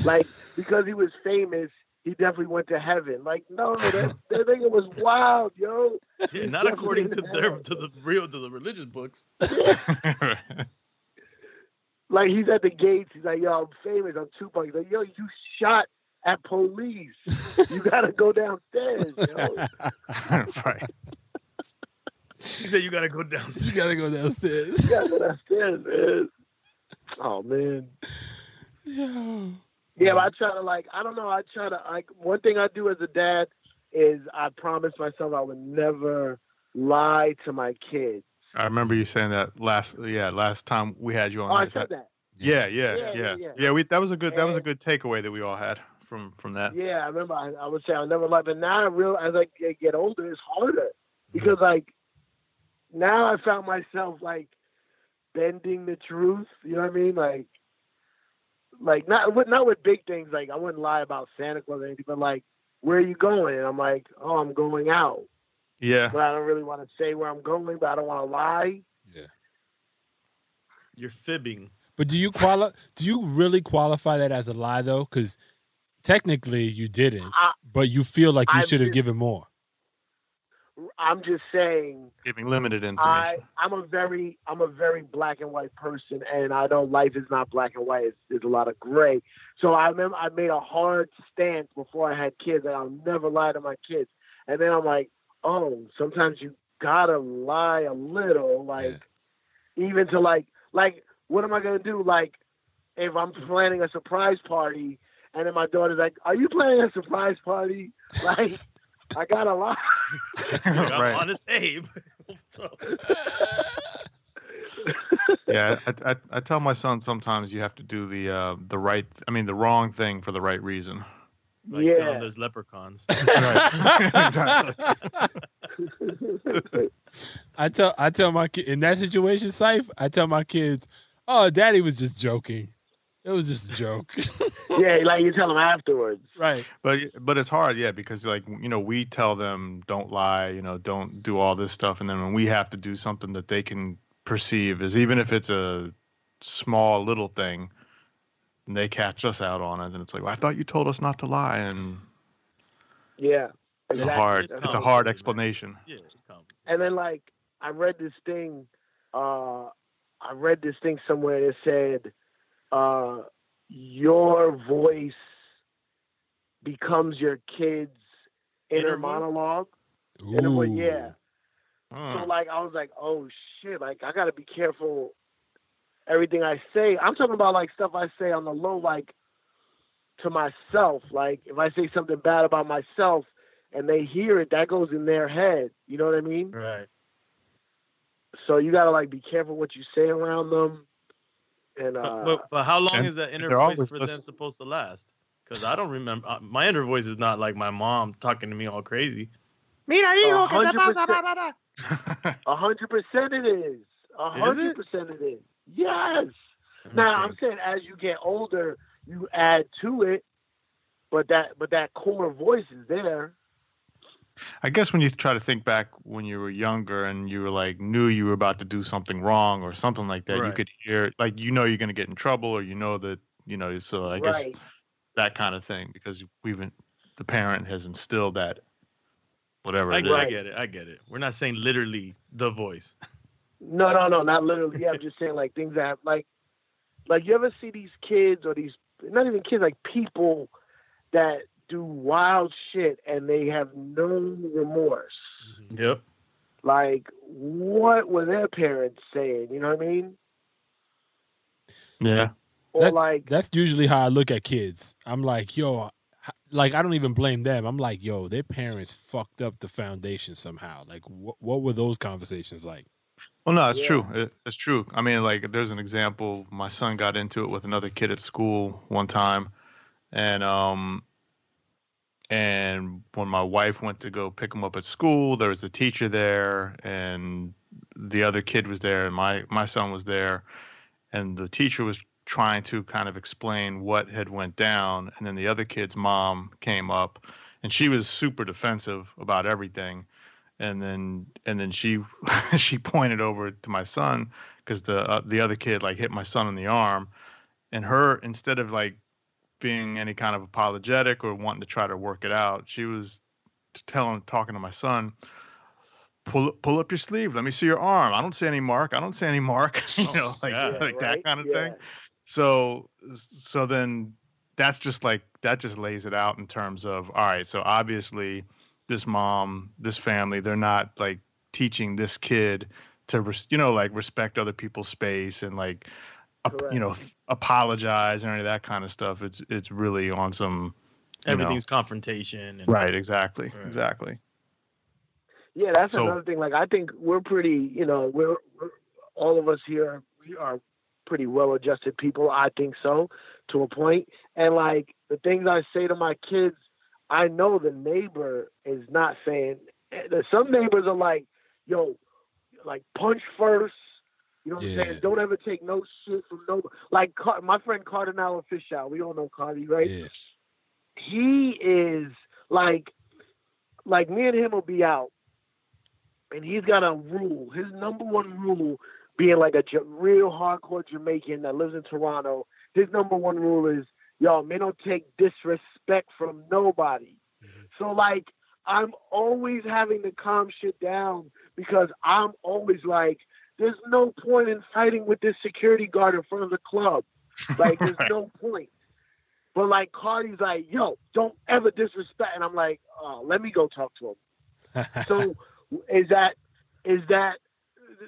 Speaker 5: like because he was famous. He definitely went to heaven. Like, no, that, that nigga was wild, yo.
Speaker 4: Yeah, not according to their to the real to the religious books.
Speaker 5: Like he's at the gates. He's like, yo, I'm famous. I'm Tupac. He's like, yo, you shot at police. You gotta go downstairs, yo.
Speaker 3: right.
Speaker 4: He said you gotta go downstairs.
Speaker 1: you gotta go downstairs.
Speaker 5: You gotta go downstairs, man. Oh man.
Speaker 1: Yo.
Speaker 5: Yeah, but I try to like I don't know, I try to like one thing I do as a dad is I promise myself I would never lie to my kids.
Speaker 3: I remember you saying that last, yeah, last time we had you on.
Speaker 5: Oh, I said that.
Speaker 3: Yeah, yeah,
Speaker 5: Yeah,
Speaker 3: yeah,
Speaker 5: yeah,
Speaker 3: we that was a good that was a good takeaway that we all had from from that.
Speaker 5: Yeah, I remember I, I would say I'll never lie, but now I real as I get, get older, it's harder because mm-hmm. like now I found myself like bending the truth. You know what I mean? Like, like not with not with big things. Like I wouldn't lie about Santa Claus or anything, but like, where are you going? And I'm like, oh, I'm going out.
Speaker 3: Yeah.
Speaker 5: But I don't really want to say where I'm going, but I don't want to lie. Yeah.
Speaker 4: You're fibbing.
Speaker 1: But do you quali- Do you really qualify that as a lie though? Because technically you didn't,
Speaker 5: I,
Speaker 1: but you feel like you should have given more.
Speaker 5: I'm just saying.
Speaker 3: Giving limited
Speaker 5: I
Speaker 3: information.
Speaker 5: I'm a very I'm a very black and white person, and I know life is not black and white. It's, there's a lot of gray. So I remember I made a hard stance before I had kids that I'll never lie to my kids. And then I'm like, oh, sometimes you gotta lie a little, like even to like like what am I gonna do? Like if I'm planning a surprise party and then my daughter's like, Are you planning a surprise party? Like I got a lot.
Speaker 4: I'm
Speaker 3: right.
Speaker 4: honest Abe.
Speaker 3: Yeah, I, I, I tell my son sometimes you have to do the uh, the right, I mean the wrong thing for the right reason.
Speaker 4: Like tell 'em
Speaker 5: yeah.
Speaker 4: there's leprechauns.
Speaker 1: I tell I tell my kid in that situation, Safe. I tell my kids, "Oh, Daddy was just joking. It was just a joke."
Speaker 5: yeah, like you tell them afterwards.
Speaker 1: right.
Speaker 3: But but it's hard, yeah, because like you know we tell them don't lie, you know, don't do all this stuff, and then when we have to do something that they can perceive as even if it's a small little thing, and they catch us out on it, and it's like, well, I thought you told us not to lie, and
Speaker 5: Yeah.
Speaker 3: it's a
Speaker 5: exactly.
Speaker 3: hard
Speaker 4: It's
Speaker 3: it's a hard explanation.
Speaker 4: Yeah, it's complicated.
Speaker 5: And then like I read this thing, uh I read this thing somewhere that said uh your voice becomes your kid's inner,
Speaker 4: Inner voice?
Speaker 5: monologue. Inner voice,
Speaker 1: Ooh.
Speaker 5: yeah. So like I was like, oh shit, like I gotta be careful everything I say. I'm talking about like stuff I say on the low, like to myself. Like if I say something bad about myself and they hear it, that goes in their head. You know what I mean?
Speaker 4: Right.
Speaker 5: So you gotta like be careful what you say around them. And uh,
Speaker 4: But, but, but how long is that inner voice
Speaker 3: always
Speaker 4: for them supposed to last? Because I don't remember. uh, My inner voice is not like my mom talking to me all crazy. Mira,
Speaker 5: hijo, ¿qué te 100%.
Speaker 4: pasa?
Speaker 5: a hundred percent it is. A hundred percent it is. Yes. Now I'm saying as you get older, you add to it, but that but that core voice is there.
Speaker 3: I guess when you try to think back when you were younger and you were like knew you were about to do something wrong or something like that, you could hear like you know you're gonna get in trouble or you know that you know. So I guess that kind of thing because we've been, the parent has instilled that whatever
Speaker 4: I,
Speaker 3: it
Speaker 4: get-
Speaker 3: is.
Speaker 4: I get it. I get it. We're not saying literally the voice.
Speaker 5: No, no, no, not literally. Yeah, I'm just saying like things that like like you ever see these kids or these not even kids, like people that do wild shit and they have no remorse.
Speaker 4: Yep.
Speaker 5: Like what were their parents saying? You know what I mean?
Speaker 3: Yeah.
Speaker 5: Or like
Speaker 1: That's usually how I look at kids. I'm like, yo, like I don't even blame them. I'm like, yo, their parents fucked up the foundation somehow. Like, what what were those conversations like?
Speaker 3: Well, no, it's
Speaker 5: Yeah.
Speaker 3: true. It, it's true. I mean, like, there's an example. My son got into it with another kid at school one time, and um, and when my wife went to go pick him up at school, there was a teacher there, and the other kid was there, and my my son was there, and the teacher was trying to kind of explain what had went down, and then the other kid's mom came up, and she was super defensive about everything and then and then she she pointed over to my son because the uh, the other kid like hit my son in the arm and her instead of like being any kind of apologetic or wanting to try to work it out she was telling talking to my son pull pull up your sleeve let me see your arm i don't see any mark i don't see any mark you know like,
Speaker 4: God.
Speaker 3: like
Speaker 5: right?
Speaker 3: that kind of
Speaker 5: Yeah.
Speaker 3: thing so so then that's just like that just lays it out in terms of all right so obviously this mom this family they're not like teaching this kid to res- you know like respect other people's space and like ap- you know apologize and any of that kind of stuff it's it's really on some you know-
Speaker 4: Everything's confrontation. And,
Speaker 3: right exactly
Speaker 4: Right.
Speaker 3: exactly
Speaker 5: Yeah, that's
Speaker 3: So-
Speaker 5: another thing. Like I think we're pretty, you know, we're, we're all of us here. We are pretty well-adjusted people. I think so, to a point. And like the things I say to my kids, I know the neighbor is not saying. eh, Some neighbors are like, "Yo, like punch first, You know what I'm saying? Don't ever take no shit from no like Car- my friend Cardinal Fishout. We all know Cardi, right?
Speaker 1: Yeah.
Speaker 5: he is like like me and him will be out and he's got a rule his number one rule being like a Ja- real hardcore jamaican that lives in toronto his number one rule is y'all men don't take disrespect from nobody mm-hmm. so like i'm always having to calm shit down because i'm always like there's no point in fighting with this security guard in front of the club like there's
Speaker 3: Right.
Speaker 5: no point but like Cardi's like, yo, don't ever disrespect. And I'm like, oh, let me go talk to him. So is that is that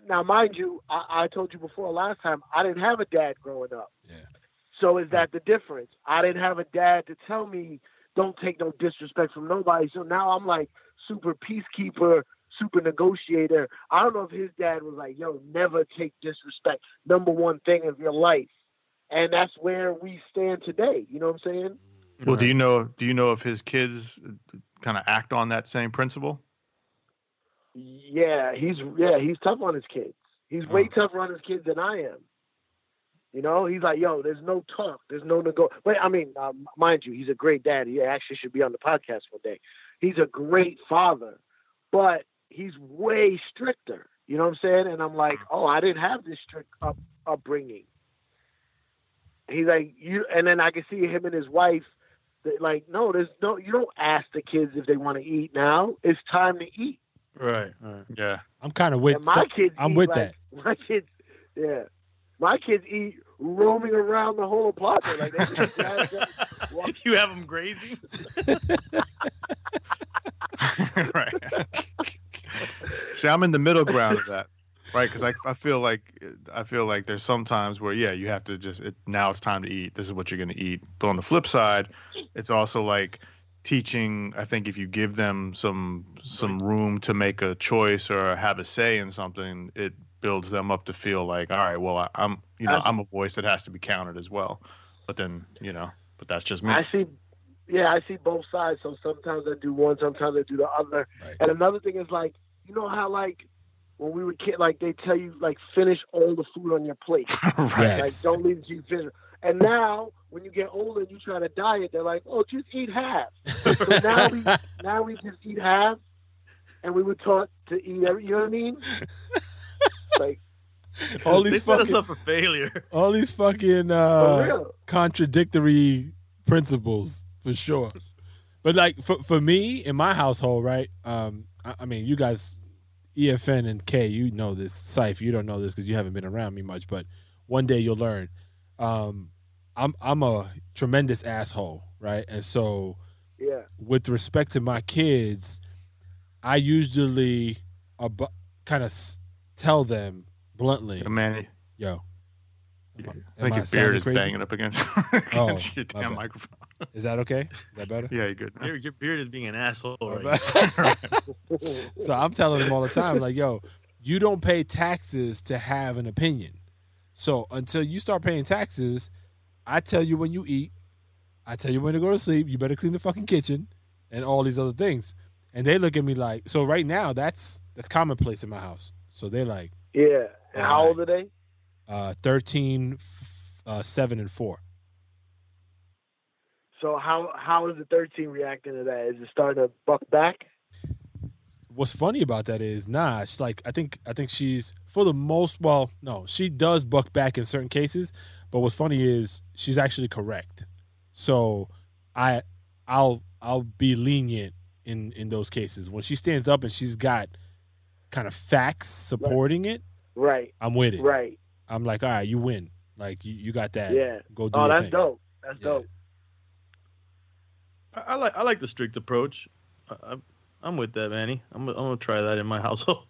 Speaker 5: now mind you, I, I told you before last time, I didn't have a dad growing up.
Speaker 1: Yeah.
Speaker 5: So is that the difference? I didn't have a dad to tell me don't take no disrespect from nobody. So now I'm like super peacekeeper, super negotiator. I don't know if his dad was like, yo, never take disrespect. Number one thing of your life. And that's where we stand today. You know what I'm saying?
Speaker 3: Well, do you know? Do you know if his kids kind of act on that same principle?
Speaker 5: Yeah, he's yeah, he's tough on his kids. He's way tougher on his kids than I am. You know, he's like, yo, there's no talk, there's no nego. But I mean, um, mind you, he's a great dad. He actually should be on the podcast one day. He's a great father, but he's way stricter. You know what I'm saying? And I'm like, mm. oh, I didn't have this strict up, upbringing. He's like, you, and then I can see him and his wife. that, Like, no, there's no. You don't ask the kids if they want to eat now. It's time to eat.
Speaker 4: Right, right.
Speaker 3: Yeah.
Speaker 1: I'm kind of with.
Speaker 5: And my
Speaker 1: some-
Speaker 5: kids,
Speaker 1: I'm with
Speaker 5: like-
Speaker 1: that.
Speaker 5: My kids, yeah, my kids eat roaming around the whole apartment. Like they just grab walk-
Speaker 4: you have them grazing?
Speaker 3: right. See, I'm in the middle ground of that, right? Because I, I feel like I feel like there's some times where yeah, you have to just it, now it's time to eat. This is what you're gonna eat. But on the flip side, it's also like teaching. I think if you give them some some room to make a choice or have a say in something, it builds them up to feel like all right, well I, I'm you know I'm a voice that has to be counted as well. But then you know, but that's just me.
Speaker 5: I see, yeah, I see both sides. So sometimes I do one, sometimes I do the other.
Speaker 1: Right.
Speaker 5: And another thing is like, you know how like when we were kid, like they tell you like finish all the food on your plate.
Speaker 3: right.
Speaker 1: Yes.
Speaker 5: Like don't leave it to you finish. And now when you get older and you try to diet, they're like, oh, just eat half. So now we now we just eat half, and we were taught to eat every. You know what I mean? like
Speaker 1: all
Speaker 4: they
Speaker 1: these
Speaker 4: set us
Speaker 1: fucking,
Speaker 4: up for failure.
Speaker 1: all these fucking uh, contradictory principles for sure. But like for for me in my household, right? Um, I, I mean, you guys, EFN and K, you know this. Cipha, you don't know this because you haven't been around me much. But one day you'll learn. Um, I'm I'm a tremendous asshole, right? And so
Speaker 5: Yeah.
Speaker 1: with respect to my kids, I usually ab- kind of s- tell them bluntly,
Speaker 3: Yeah, Manny,
Speaker 1: "Yo,
Speaker 3: I
Speaker 1: am
Speaker 3: think your
Speaker 1: sounding
Speaker 3: beard is
Speaker 1: crazy?
Speaker 3: banging up against,
Speaker 1: Oh,
Speaker 3: your damn microphone.
Speaker 1: Is that okay? Is that better?"
Speaker 3: Yeah, you're good.
Speaker 4: Your, your beard is being an asshole.
Speaker 1: My
Speaker 4: Right
Speaker 1: so I'm telling them all the time, like, yo, you don't pay taxes to have an opinion. So until you start paying taxes, I tell you when you eat, I tell you when to go to sleep. You better clean the fucking kitchen, and all these other things. And they look at me like, so right now that's that's commonplace in my house. So they're like,
Speaker 5: Yeah. And how old are they?
Speaker 1: uh, 13, f- uh, seven, and four.
Speaker 5: So how how is the third team reacting to that? Is it starting to buck back?
Speaker 1: what's funny about that is nah she's like i think i think she's for the most well no she does buck back in certain cases but what's funny is she's actually correct so i i'll i'll be lenient in in those cases when she stands up and she's got kind of facts supporting it
Speaker 5: Right.
Speaker 1: i'm with it
Speaker 5: Right.
Speaker 1: i'm like all right you win like you, you got that
Speaker 5: Yeah.
Speaker 1: go do
Speaker 5: Oh, that's
Speaker 1: thing
Speaker 5: dope. That's
Speaker 1: Yeah.
Speaker 5: dope.
Speaker 4: I, I like I like the strict approach. I, I'm I'm with that, Manny. I'm I'm gonna try that in my household.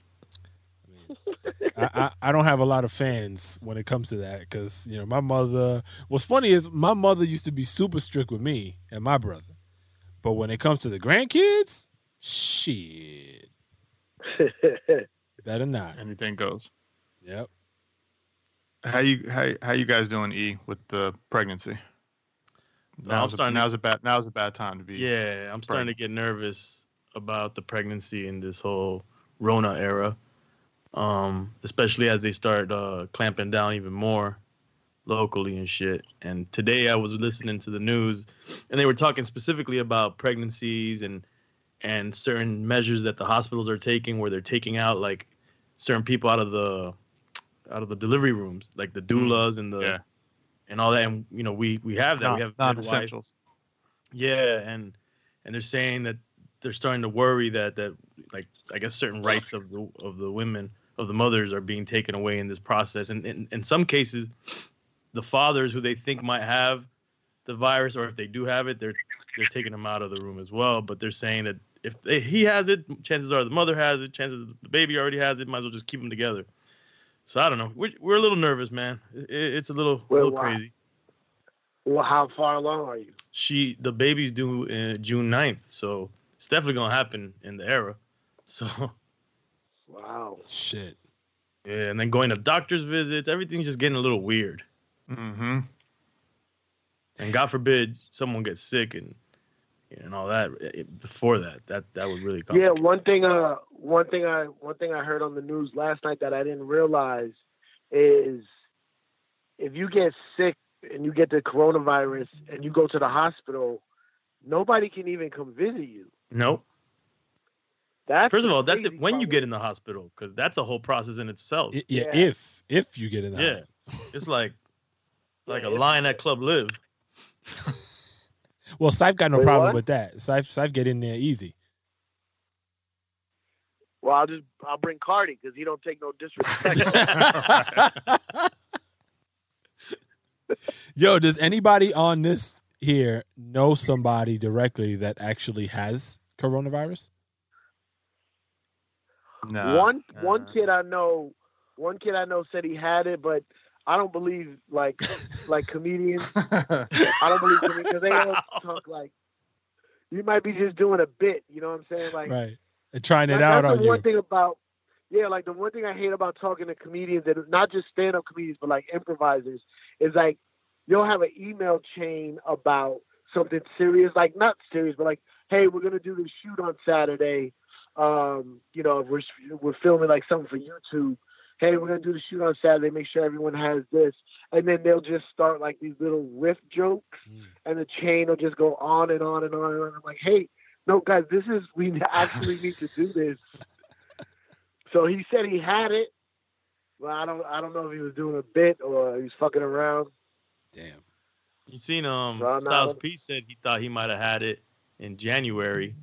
Speaker 1: I, I, I don't have a lot of fans when it comes to that because you know my mother. What's funny is my mother used to be super strict with me and my brother, but when it comes to the grandkids, shit, better not.
Speaker 3: Anything goes.
Speaker 1: Yep.
Speaker 3: How you how how you guys doing, E, with the pregnancy?
Speaker 4: Now I'm
Speaker 3: Now's a,
Speaker 4: to-
Speaker 3: now's a bad now's a bad time to be.
Speaker 4: Yeah, I'm starting to get nervous about the pregnancy in this whole Rona era. um, especially as they start uh, clamping down even more locally and shit. And today I was listening to the news, and they were talking specifically about pregnancies and and certain measures that the hospitals are taking, where they're taking out like certain people out of the out of the delivery rooms, like the doulas and the
Speaker 3: Yeah.
Speaker 4: And all that. And you know, we we have that. We have
Speaker 3: non-essentials.
Speaker 4: yeah, and and they're saying that they're starting to worry that that like I guess certain rights of the of the women of the mothers are being taken away in this process, and in, in some cases, the fathers who they think might have the virus, or if they do have it, they're they're taking them out of the room as well. But they're saying that if they, he has it, chances are the mother has it, chances the baby already has it. Might as well just keep them together. So I don't know. We're, we're a little nervous, man. It, it's a little,
Speaker 5: Well,
Speaker 4: little
Speaker 5: why?
Speaker 4: crazy.
Speaker 5: Well, how far along are you?
Speaker 4: she the baby's due uh, June 9th, so it's definitely gonna happen in the era. So
Speaker 5: Wow.
Speaker 1: Shit.
Speaker 4: yeah, and then going to doctor's visits, everything's just getting a little weird.
Speaker 3: Mm-hmm.
Speaker 4: And God forbid someone gets sick and and all that eh, before that. That that would really come.
Speaker 5: Yeah, one thing uh one thing I one thing I heard on the news last night that I didn't realize is if you get sick and you get the coronavirus and you go to the hospital, nobody can even come visit you.
Speaker 4: Nope.
Speaker 5: That's
Speaker 4: First of all, that's it when you get in the hospital because that's a whole process in itself.
Speaker 1: I- yeah,
Speaker 5: Yeah.
Speaker 1: if if you get in that.
Speaker 4: Yeah, it's like like
Speaker 5: Yeah,
Speaker 4: a
Speaker 5: if-
Speaker 4: line at Club Live.
Speaker 1: Well, Cipha got no
Speaker 5: Wait,
Speaker 1: problem
Speaker 5: what?
Speaker 1: with that. Cipha Cipha get in there easy.
Speaker 5: Well, I'll just I'll bring Cardi because he don't take no disrespect.
Speaker 1: Yo, does anybody on this here know somebody directly that actually has coronavirus?
Speaker 3: Nah.
Speaker 5: one one
Speaker 4: Uh.
Speaker 5: kid I know, one kid I know said he had it, but I don't believe like like comedians. I don't believe comedians because they all talk like you might be just doing a bit. You know what I'm saying? Like
Speaker 1: right. And trying it
Speaker 5: That-
Speaker 1: out on
Speaker 5: the
Speaker 1: you.
Speaker 5: one thing about yeah, like the one thing I hate about talking to comedians and not just stand up comedians, but like improvisers, is like you'll have an email chain about something serious, like not serious, but like, hey, we're gonna do this shoot on Saturday. Um, you know, we're we're filming like something for YouTube. Hey, we're gonna do the shoot on Saturday. Make sure everyone has this, and then they'll just start like these little riff jokes,
Speaker 1: Mm.
Speaker 5: and the chain will just go on and on and on and on. I'm like, hey, no, guys, this is we actually need to do this. So he said he had it. Well, I don't, I don't know if he was doing a bit or he was fucking around.
Speaker 1: Damn.
Speaker 4: You seen um
Speaker 5: Well,
Speaker 4: Styles P said he thought he might have had it in January,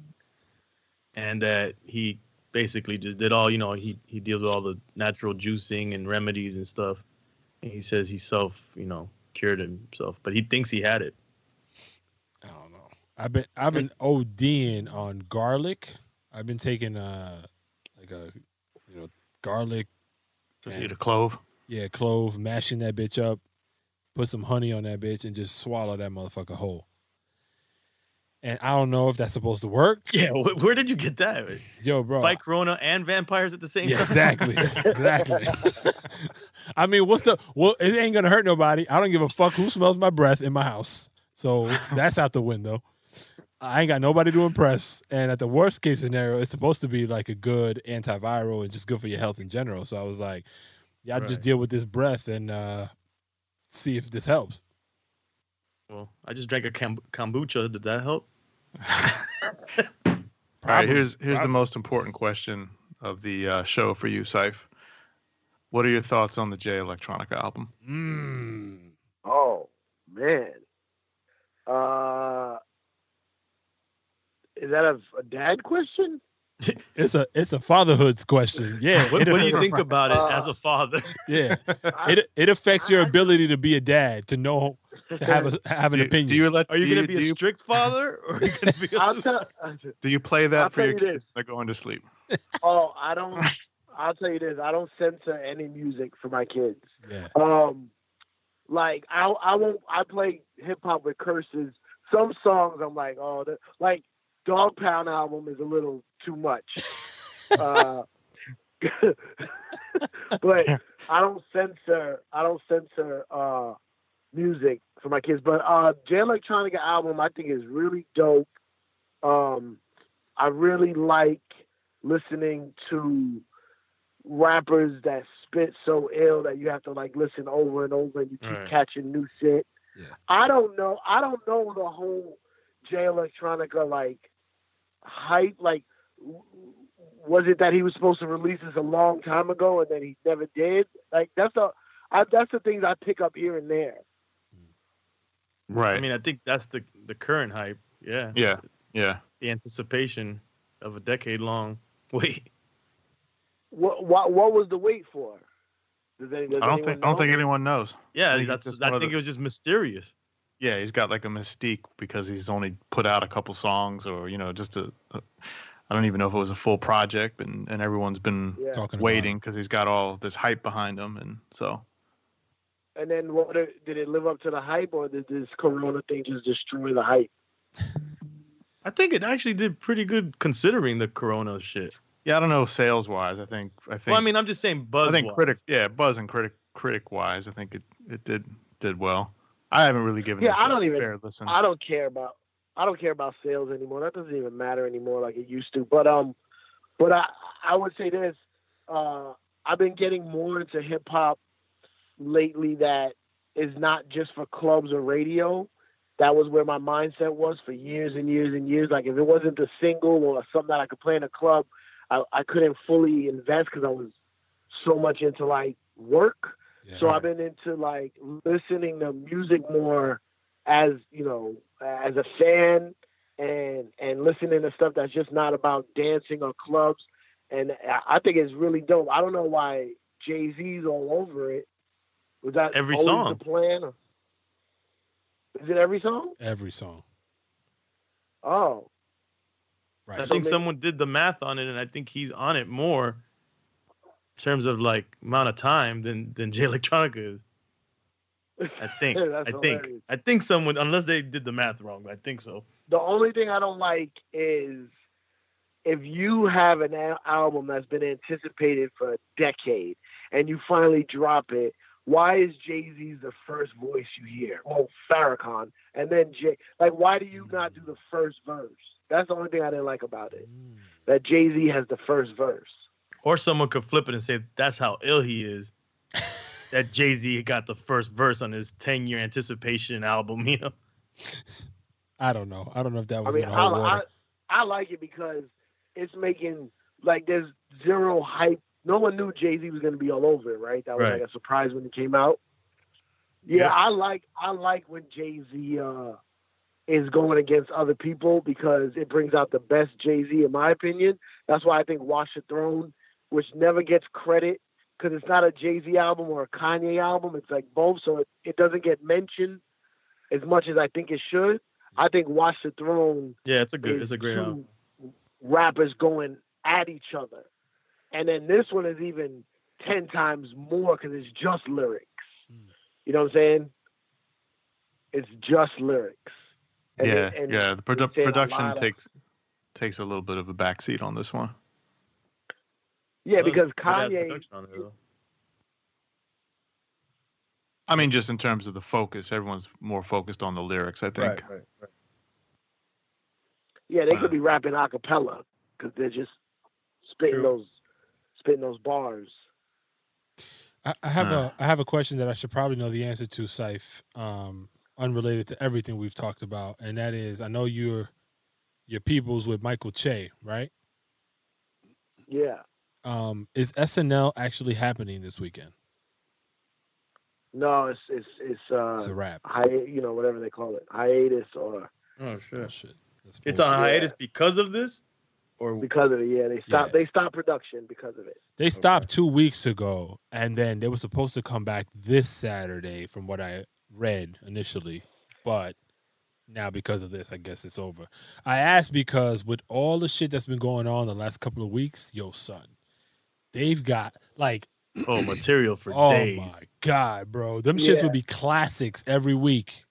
Speaker 4: and that he basically just did all you know he he deals with all the natural juicing and remedies and stuff. And he says he self you know cured himself, but he thinks he had it.
Speaker 1: I don't know. I've been I've been ODing on garlic. I've been taking uh like a you know garlic,
Speaker 3: Just eat a clove.
Speaker 1: yeah, clove, mashing that bitch up, put some honey on that bitch, and just swallow that motherfucker whole. And I don't know if that's supposed to work.
Speaker 4: Yeah, wh- where did you get that?
Speaker 1: Yo, bro.
Speaker 4: Fight Corona and vampires at the same
Speaker 1: yeah,
Speaker 4: time.
Speaker 1: exactly, exactly. I mean, what's the well? It ain't gonna hurt nobody. I don't give a fuck who smells my breath in my house. So that's out the window. I ain't got nobody to impress. And at the worst case scenario, it's supposed to be like a good antiviral and just good for your health in general. So I was like, yeah, I just
Speaker 4: Right.
Speaker 1: deal with this breath and uh see if this helps.
Speaker 4: Well, I just drank a kam- kombucha. Did that help?
Speaker 3: All right,
Speaker 1: Probably.
Speaker 3: here's here's the most important question of the uh, show for you, Cipha. What are your thoughts on the Jay Electronica album?
Speaker 1: Mm.
Speaker 5: Oh man, uh, is that a, a dad question?
Speaker 1: It's a it's a fatherhood's question. Yeah.
Speaker 4: What,
Speaker 1: it-
Speaker 4: what do you think about it
Speaker 5: Uh,
Speaker 4: as a father?
Speaker 1: Yeah.
Speaker 5: I-
Speaker 1: It it affects your
Speaker 5: I-
Speaker 1: ability to be a dad, to know to have a have an
Speaker 3: do,
Speaker 1: opinion.
Speaker 3: do you let
Speaker 4: Are you going to be a strict father, or are you going to be? A,
Speaker 5: I'll tell.
Speaker 3: do you play that
Speaker 5: I'll
Speaker 3: for your
Speaker 5: you
Speaker 3: kids? when They're going to sleep.
Speaker 5: Oh, I don't. I'll tell you this. I don't censor any music for my kids.
Speaker 1: yeah.
Speaker 5: Um, like I, I won't. I play hip hop with curses. Some songs I'm like, oh, the, like Dogg Pound album is a little too much. Uh, but I don't censor. I don't censor uh, music for my kids. But uh, Jay Electronica album I think is really dope. Um, I really like listening to rappers that spit so ill that you have to like listen over and over and you keep
Speaker 4: Right.
Speaker 5: catching new shit.
Speaker 1: Yeah.
Speaker 5: I don't know. I don't know the whole Jay Electronica like hype. Like, was it that he was supposed to release this a long time ago and then he never did? Like, that's the that's the things I pick up here and there.
Speaker 3: Right.
Speaker 4: I mean, I think that's the the current hype. Yeah.
Speaker 3: yeah. Yeah.
Speaker 4: The anticipation of a decade long wait.
Speaker 5: What what what was the wait for? Does, any, does
Speaker 3: I don't
Speaker 5: anyone
Speaker 3: think I don't think anyone knows.
Speaker 4: Yeah,
Speaker 3: I think
Speaker 4: that's. I think
Speaker 3: the-
Speaker 4: it was just mysterious.
Speaker 3: Yeah, he's got like a mystique because he's only put out a couple songs, or you know, just a. a I don't even know if it was a full project, and and everyone's been
Speaker 5: Yeah.
Speaker 1: Talking
Speaker 3: waiting because he's got all this hype behind him, and so
Speaker 5: And then what did it live up to the hype, or did this Corona thing just destroy the hype?
Speaker 4: I think it actually did pretty good considering the Corona shit.
Speaker 3: yeah, I don't know sales wise. I think I think.
Speaker 4: Well, I mean, I'm just saying buzz.
Speaker 3: I think critic, yeah, buzz and critic critic wise, I think it it did did well. I haven't really given.
Speaker 5: Yeah,
Speaker 3: it
Speaker 5: I
Speaker 3: a
Speaker 5: don't even-
Speaker 3: fair listen.
Speaker 5: I don't care about I don't care about sales anymore. That doesn't even matter anymore like it used to. But um, but I I would say this. Uh, I've been getting more into hip hop lately. That is not just for clubs or radio. That was where my mindset was for years and years and years. Like if it wasn't a single or something that I could play in a club, I, I couldn't fully invest because I was so much into like work.
Speaker 1: Yeah.
Speaker 5: So I've been into like listening to music more as you know as a fan and and listening to stuff that's just not about dancing or clubs. And I- I think it's really dope. I don't know why Jay Z's all over it. Was that
Speaker 4: Every song.
Speaker 5: the plan? Or- Is it every song?
Speaker 1: every song.
Speaker 5: Oh,
Speaker 1: Right.
Speaker 4: I think
Speaker 5: maybe-
Speaker 4: someone did the math on it, and I think he's on it more in terms of like amount of time than than Jay Electronica is. I think.
Speaker 5: That's
Speaker 4: I think.
Speaker 5: hilarious.
Speaker 4: I think someone, unless they did the math wrong, but I think so.
Speaker 5: the only thing I don't like is if you have an al- album that's been anticipated for a decade and you finally drop it. Why is Jay Z the first voice you hear? Oh, Farrakhan, and then Jay. Like, why do you not do the first verse? That's the only thing I didn't like about it.
Speaker 1: Mm.
Speaker 5: That Jay Z has the first verse.
Speaker 4: Or someone could flip it and say that's how ill he is. that Jay Z got the first verse on his 10 year anticipation album, you know?
Speaker 1: I don't know. I don't know if that
Speaker 5: I
Speaker 1: was
Speaker 5: mean,
Speaker 1: in the
Speaker 5: I,
Speaker 1: whole
Speaker 5: I. I like it because it's making like there's zero hype. No one knew Jay Z was going to be all over it, right? That was
Speaker 4: Right.
Speaker 5: like a surprise when it came out. Yeah. I like I like when Jay Z uh, is going against other people because it brings out the best Jay Z, in my opinion. That's why I think Watch the Throne, which never gets credit because it's not a Jay Z album or a Kanye album. It's like both, so it, it doesn't get mentioned as much as I think it should. I think Watch the Throne
Speaker 4: Yeah, it's a good, it's a great album.
Speaker 5: rappers going at each other. And then this one is even 10 times more because it's just lyrics.
Speaker 1: Mm.
Speaker 5: You know what I'm saying? It's just lyrics. And
Speaker 3: yeah,
Speaker 5: it- and
Speaker 3: yeah. The produ-
Speaker 5: they a
Speaker 3: production
Speaker 5: lot of-
Speaker 3: takes takes a little bit of a backseat on this one.
Speaker 5: Yeah,
Speaker 4: Well,
Speaker 5: because Kanye,
Speaker 4: production on there, though.
Speaker 3: I mean, just in terms of the focus, everyone's more focused on the lyrics. I think.
Speaker 4: right, right.
Speaker 5: yeah, they
Speaker 3: Uh.
Speaker 5: could be rapping a cappella because they're just spitting
Speaker 4: True.
Speaker 5: those spitting those bars.
Speaker 1: I, I have
Speaker 3: Uh.
Speaker 1: a I have a question that I should probably know the answer to, Cipha. Um, unrelated to everything we've talked about, and that is, I know you're your peoples with Michael Che, right?
Speaker 5: Yeah.
Speaker 1: Um, is SNL actually happening this weekend?
Speaker 5: No, it's it's it's uh
Speaker 1: It's a wrap.
Speaker 5: hi, you know whatever they call it, hiatus or
Speaker 4: Oh, that's
Speaker 1: Oh,
Speaker 4: good.
Speaker 1: shit.
Speaker 4: It's
Speaker 1: bullshit.
Speaker 4: on hiatus because of this? Or
Speaker 5: because of it. Yeah, they stopped
Speaker 1: Yeah.
Speaker 5: they stopped production because of it.
Speaker 1: They stopped two weeks ago, and then they were supposed to come back this Saturday, from what I read initially. But now, because of this, I guess it's over. I asked because with all the shit that's been going on the last couple of weeks, yo, son, they've got like,
Speaker 4: oh, material for days.
Speaker 1: oh
Speaker 4: days.
Speaker 1: my god, bro, them shits
Speaker 5: Yeah.
Speaker 1: would be classics every week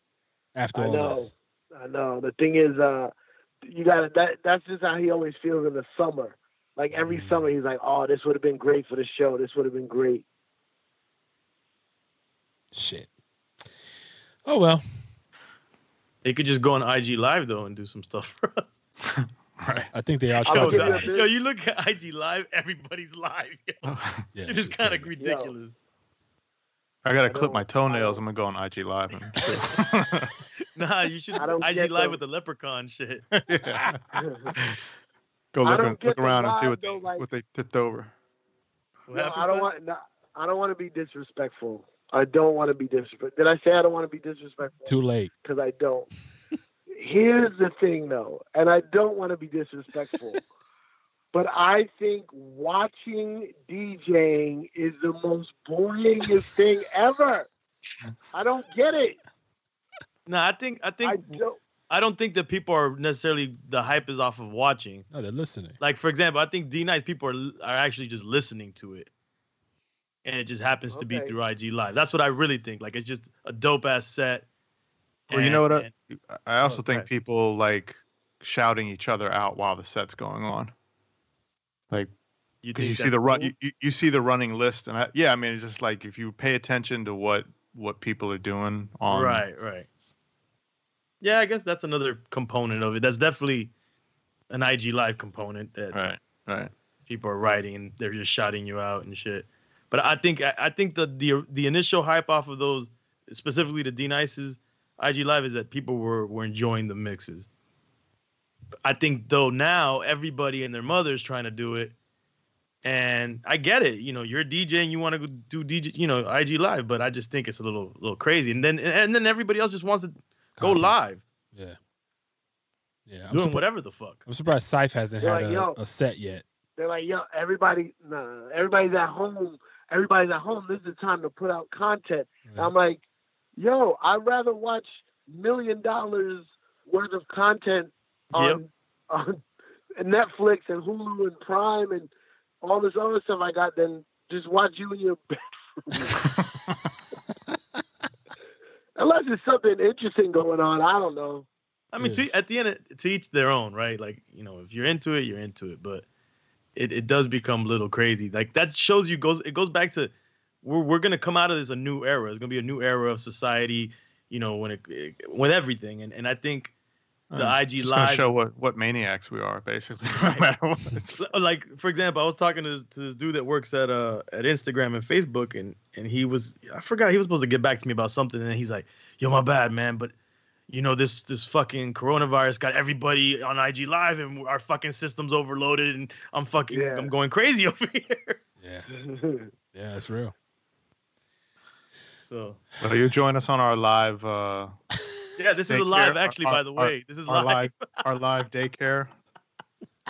Speaker 1: after
Speaker 5: I
Speaker 1: all
Speaker 5: know.
Speaker 1: this.
Speaker 5: I know. The thing is, uh, you got to that. That's just how he always feels in the summer. Like every
Speaker 1: Mm.
Speaker 5: summer, he's like, "Oh, this would have been great for the show. This would have been great."
Speaker 1: Shit. Oh well,
Speaker 4: They could just go on IG Live though and do some stuff for us.
Speaker 3: Right.
Speaker 1: I think they are
Speaker 5: I'll
Speaker 4: Yo,
Speaker 5: give you
Speaker 1: talking.
Speaker 5: a
Speaker 4: the-
Speaker 5: bit-
Speaker 4: yo, you look at IG Live, everybody's live. Yo.
Speaker 1: Yeah,
Speaker 4: it is kind of
Speaker 1: crazy.
Speaker 4: ridiculous.
Speaker 3: I gotta clip my toenails. I'm gonna go on IG Live. And
Speaker 4: Nah, you should
Speaker 5: I don't
Speaker 4: IG Live
Speaker 5: the-
Speaker 4: with the leprechaun shit.
Speaker 3: Yeah. Go look,
Speaker 5: don't
Speaker 3: look
Speaker 5: get the
Speaker 3: around and see what they,
Speaker 5: though, like-
Speaker 3: what they tipped over.
Speaker 4: What
Speaker 5: No, I don't want. No, I don't want to be disrespectful. I don't want to be disrespectful. Did I say I don't want to be disrespectful?
Speaker 1: Too late.
Speaker 5: Because I don't. Here's the thing, though, and I don't want to be disrespectful, but I think watching DJing is the most boringest thing ever. I don't get it.
Speaker 4: No, I think I think
Speaker 5: I
Speaker 4: I,
Speaker 5: don't.
Speaker 4: don't think that people are necessarily the hype is off of watching.
Speaker 1: No, they're listening.
Speaker 4: Like for example, I think D-Nice people are are actually just listening to it, and it just happens to be through IG Live. That's what I really think. Like it's just a dope ass set.
Speaker 3: Well, you know what?
Speaker 4: and-
Speaker 3: I, I also
Speaker 4: Oh,
Speaker 3: think
Speaker 4: right.
Speaker 3: people like shouting each other out while the set's going on. Like
Speaker 4: you
Speaker 3: because you
Speaker 4: think
Speaker 3: see the run,
Speaker 4: cool?
Speaker 3: you, you, you see the running list, and I, yeah, I mean, it's just like if you pay attention to what what people are doing on
Speaker 4: right, right. Yeah, I guess that's another component of it. That's definitely an IG Live component that
Speaker 3: right, right.
Speaker 4: people are writing and they're just shouting you out and shit. But I think I, I think the the the initial hype off of those, specifically the D-Nice's IG Live, is that people were were enjoying the mixes. I think though now everybody and their mother's trying to do it, and I get it. You know, you're a DJ and you want to go do DJ, you know, IG Live, but I just think it's a little little crazy. And then and then everybody else just wants to go
Speaker 1: Copy.
Speaker 4: live,
Speaker 1: Yeah. Yeah. I'm,
Speaker 4: doing
Speaker 1: surpri-
Speaker 4: whatever the fuck.
Speaker 1: I'm surprised Cipha hasn't
Speaker 5: They're
Speaker 1: had
Speaker 5: like,
Speaker 1: a,
Speaker 5: yo.
Speaker 1: a set yet.
Speaker 5: They're like, yo, everybody, no, everybody's at home. Everybody's at home. This is the time to put out content. And I'm like, yo, I'd rather watch million dollars worth of content on, on Netflix and Hulu and Prime and all this other stuff I got than just watch you in your bedroom. Unless there's something interesting going on. I don't know.
Speaker 4: I mean,
Speaker 1: Yeah.
Speaker 4: to, at the end, of- to each their own, right? Like, you know, if you're into it, you're into it. But it, it does become a little crazy. Like that shows you goes. It goes back to we're we're gonna come out of this a new era. It's gonna be a new era of society. You know, when it, with everything, and and I think the
Speaker 3: Uh,
Speaker 4: IG
Speaker 3: just
Speaker 4: live
Speaker 3: show what what maniacs we are, basically.
Speaker 4: Right.
Speaker 3: matter what. It's-
Speaker 4: like for example, I was talking to this, to this dude that works at uh at Instagram and Facebook, and and he was I forgot he was supposed to get back to me about something, and he's like, "Yo, my bad, man, but you know this this fucking coronavirus got everybody on IG Live, and our fucking system's overloaded, and I'm fucking
Speaker 5: Yeah.
Speaker 4: I'm going crazy over here."
Speaker 1: Yeah. Yeah, it's real.
Speaker 4: So
Speaker 3: Well, you join us on our live uh,
Speaker 4: yeah, this is a live actually,
Speaker 3: Our-
Speaker 4: by the
Speaker 3: our-
Speaker 4: way. This is
Speaker 3: our
Speaker 4: live.
Speaker 3: live our live daycare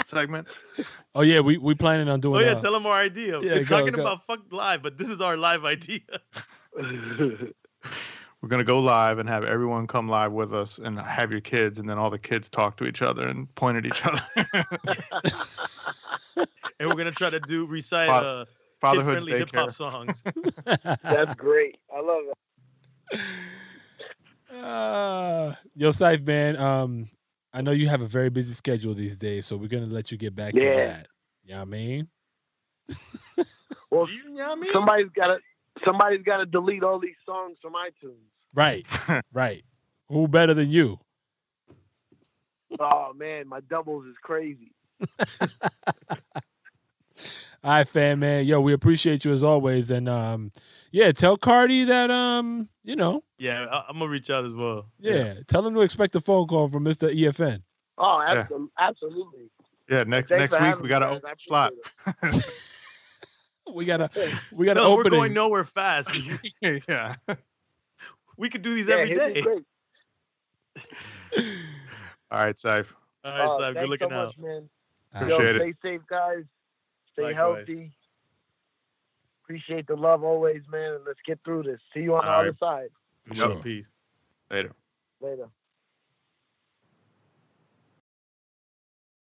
Speaker 3: segment.
Speaker 1: Oh yeah, we we planning on doing.
Speaker 4: Oh yeah,
Speaker 1: uh,
Speaker 4: tell them our idea.
Speaker 1: yeah,
Speaker 4: We're
Speaker 1: go,
Speaker 4: talking
Speaker 1: go.
Speaker 4: about fuck live, but this is our live idea.
Speaker 3: We're gonna go live and have everyone come live with us, and have your kids, and then all the kids talk to each other and point at each other.
Speaker 4: and we're gonna try to do recite
Speaker 3: Fa-
Speaker 4: uh
Speaker 3: Fatherhood's
Speaker 4: kid-friendly hip hop songs.
Speaker 5: That's great. I love it.
Speaker 1: Uh, yo, Cipha, man. Um, I know you have a very busy schedule these days, so we're gonna let you get back to
Speaker 5: Yeah.
Speaker 1: that. You know what I mean?
Speaker 5: Well,
Speaker 4: you know what I mean?
Speaker 5: somebody's got to somebody's got to delete all these songs from iTunes.
Speaker 1: Right, right. Who better than you?
Speaker 5: Oh man, my doubles is crazy.
Speaker 1: All right, fan man. Yo, we appreciate you as always, and um, yeah, tell Cardi that um, you know,
Speaker 4: Yeah, I, I'm gonna reach out as well.
Speaker 1: yeah, tell him to expect a phone call from Mister EFN.
Speaker 5: Oh,
Speaker 3: Yeah.
Speaker 5: absolutely.
Speaker 3: yeah, next
Speaker 5: Thanks
Speaker 3: next week we got to open slot.
Speaker 1: We gotta, we got to
Speaker 4: No, we're
Speaker 1: open
Speaker 4: going nowhere fast.
Speaker 3: yeah.
Speaker 4: we could do these
Speaker 5: Yeah,
Speaker 4: every
Speaker 5: hit me
Speaker 4: day.
Speaker 5: quick.
Speaker 3: All right, Cipha.
Speaker 4: All right,
Speaker 5: Oh,
Speaker 4: Sab, good looking
Speaker 5: so
Speaker 4: out.
Speaker 5: much, man.
Speaker 3: Appreciate
Speaker 5: Yo,
Speaker 3: it.
Speaker 5: stay safe, guys. Stay
Speaker 4: Likewise.
Speaker 5: healthy. Appreciate the love always, man. And let's get through this. See you on the
Speaker 3: All
Speaker 5: other side.
Speaker 1: For
Speaker 4: Yo,
Speaker 1: sure.
Speaker 4: Peace.
Speaker 3: Later.
Speaker 5: Later.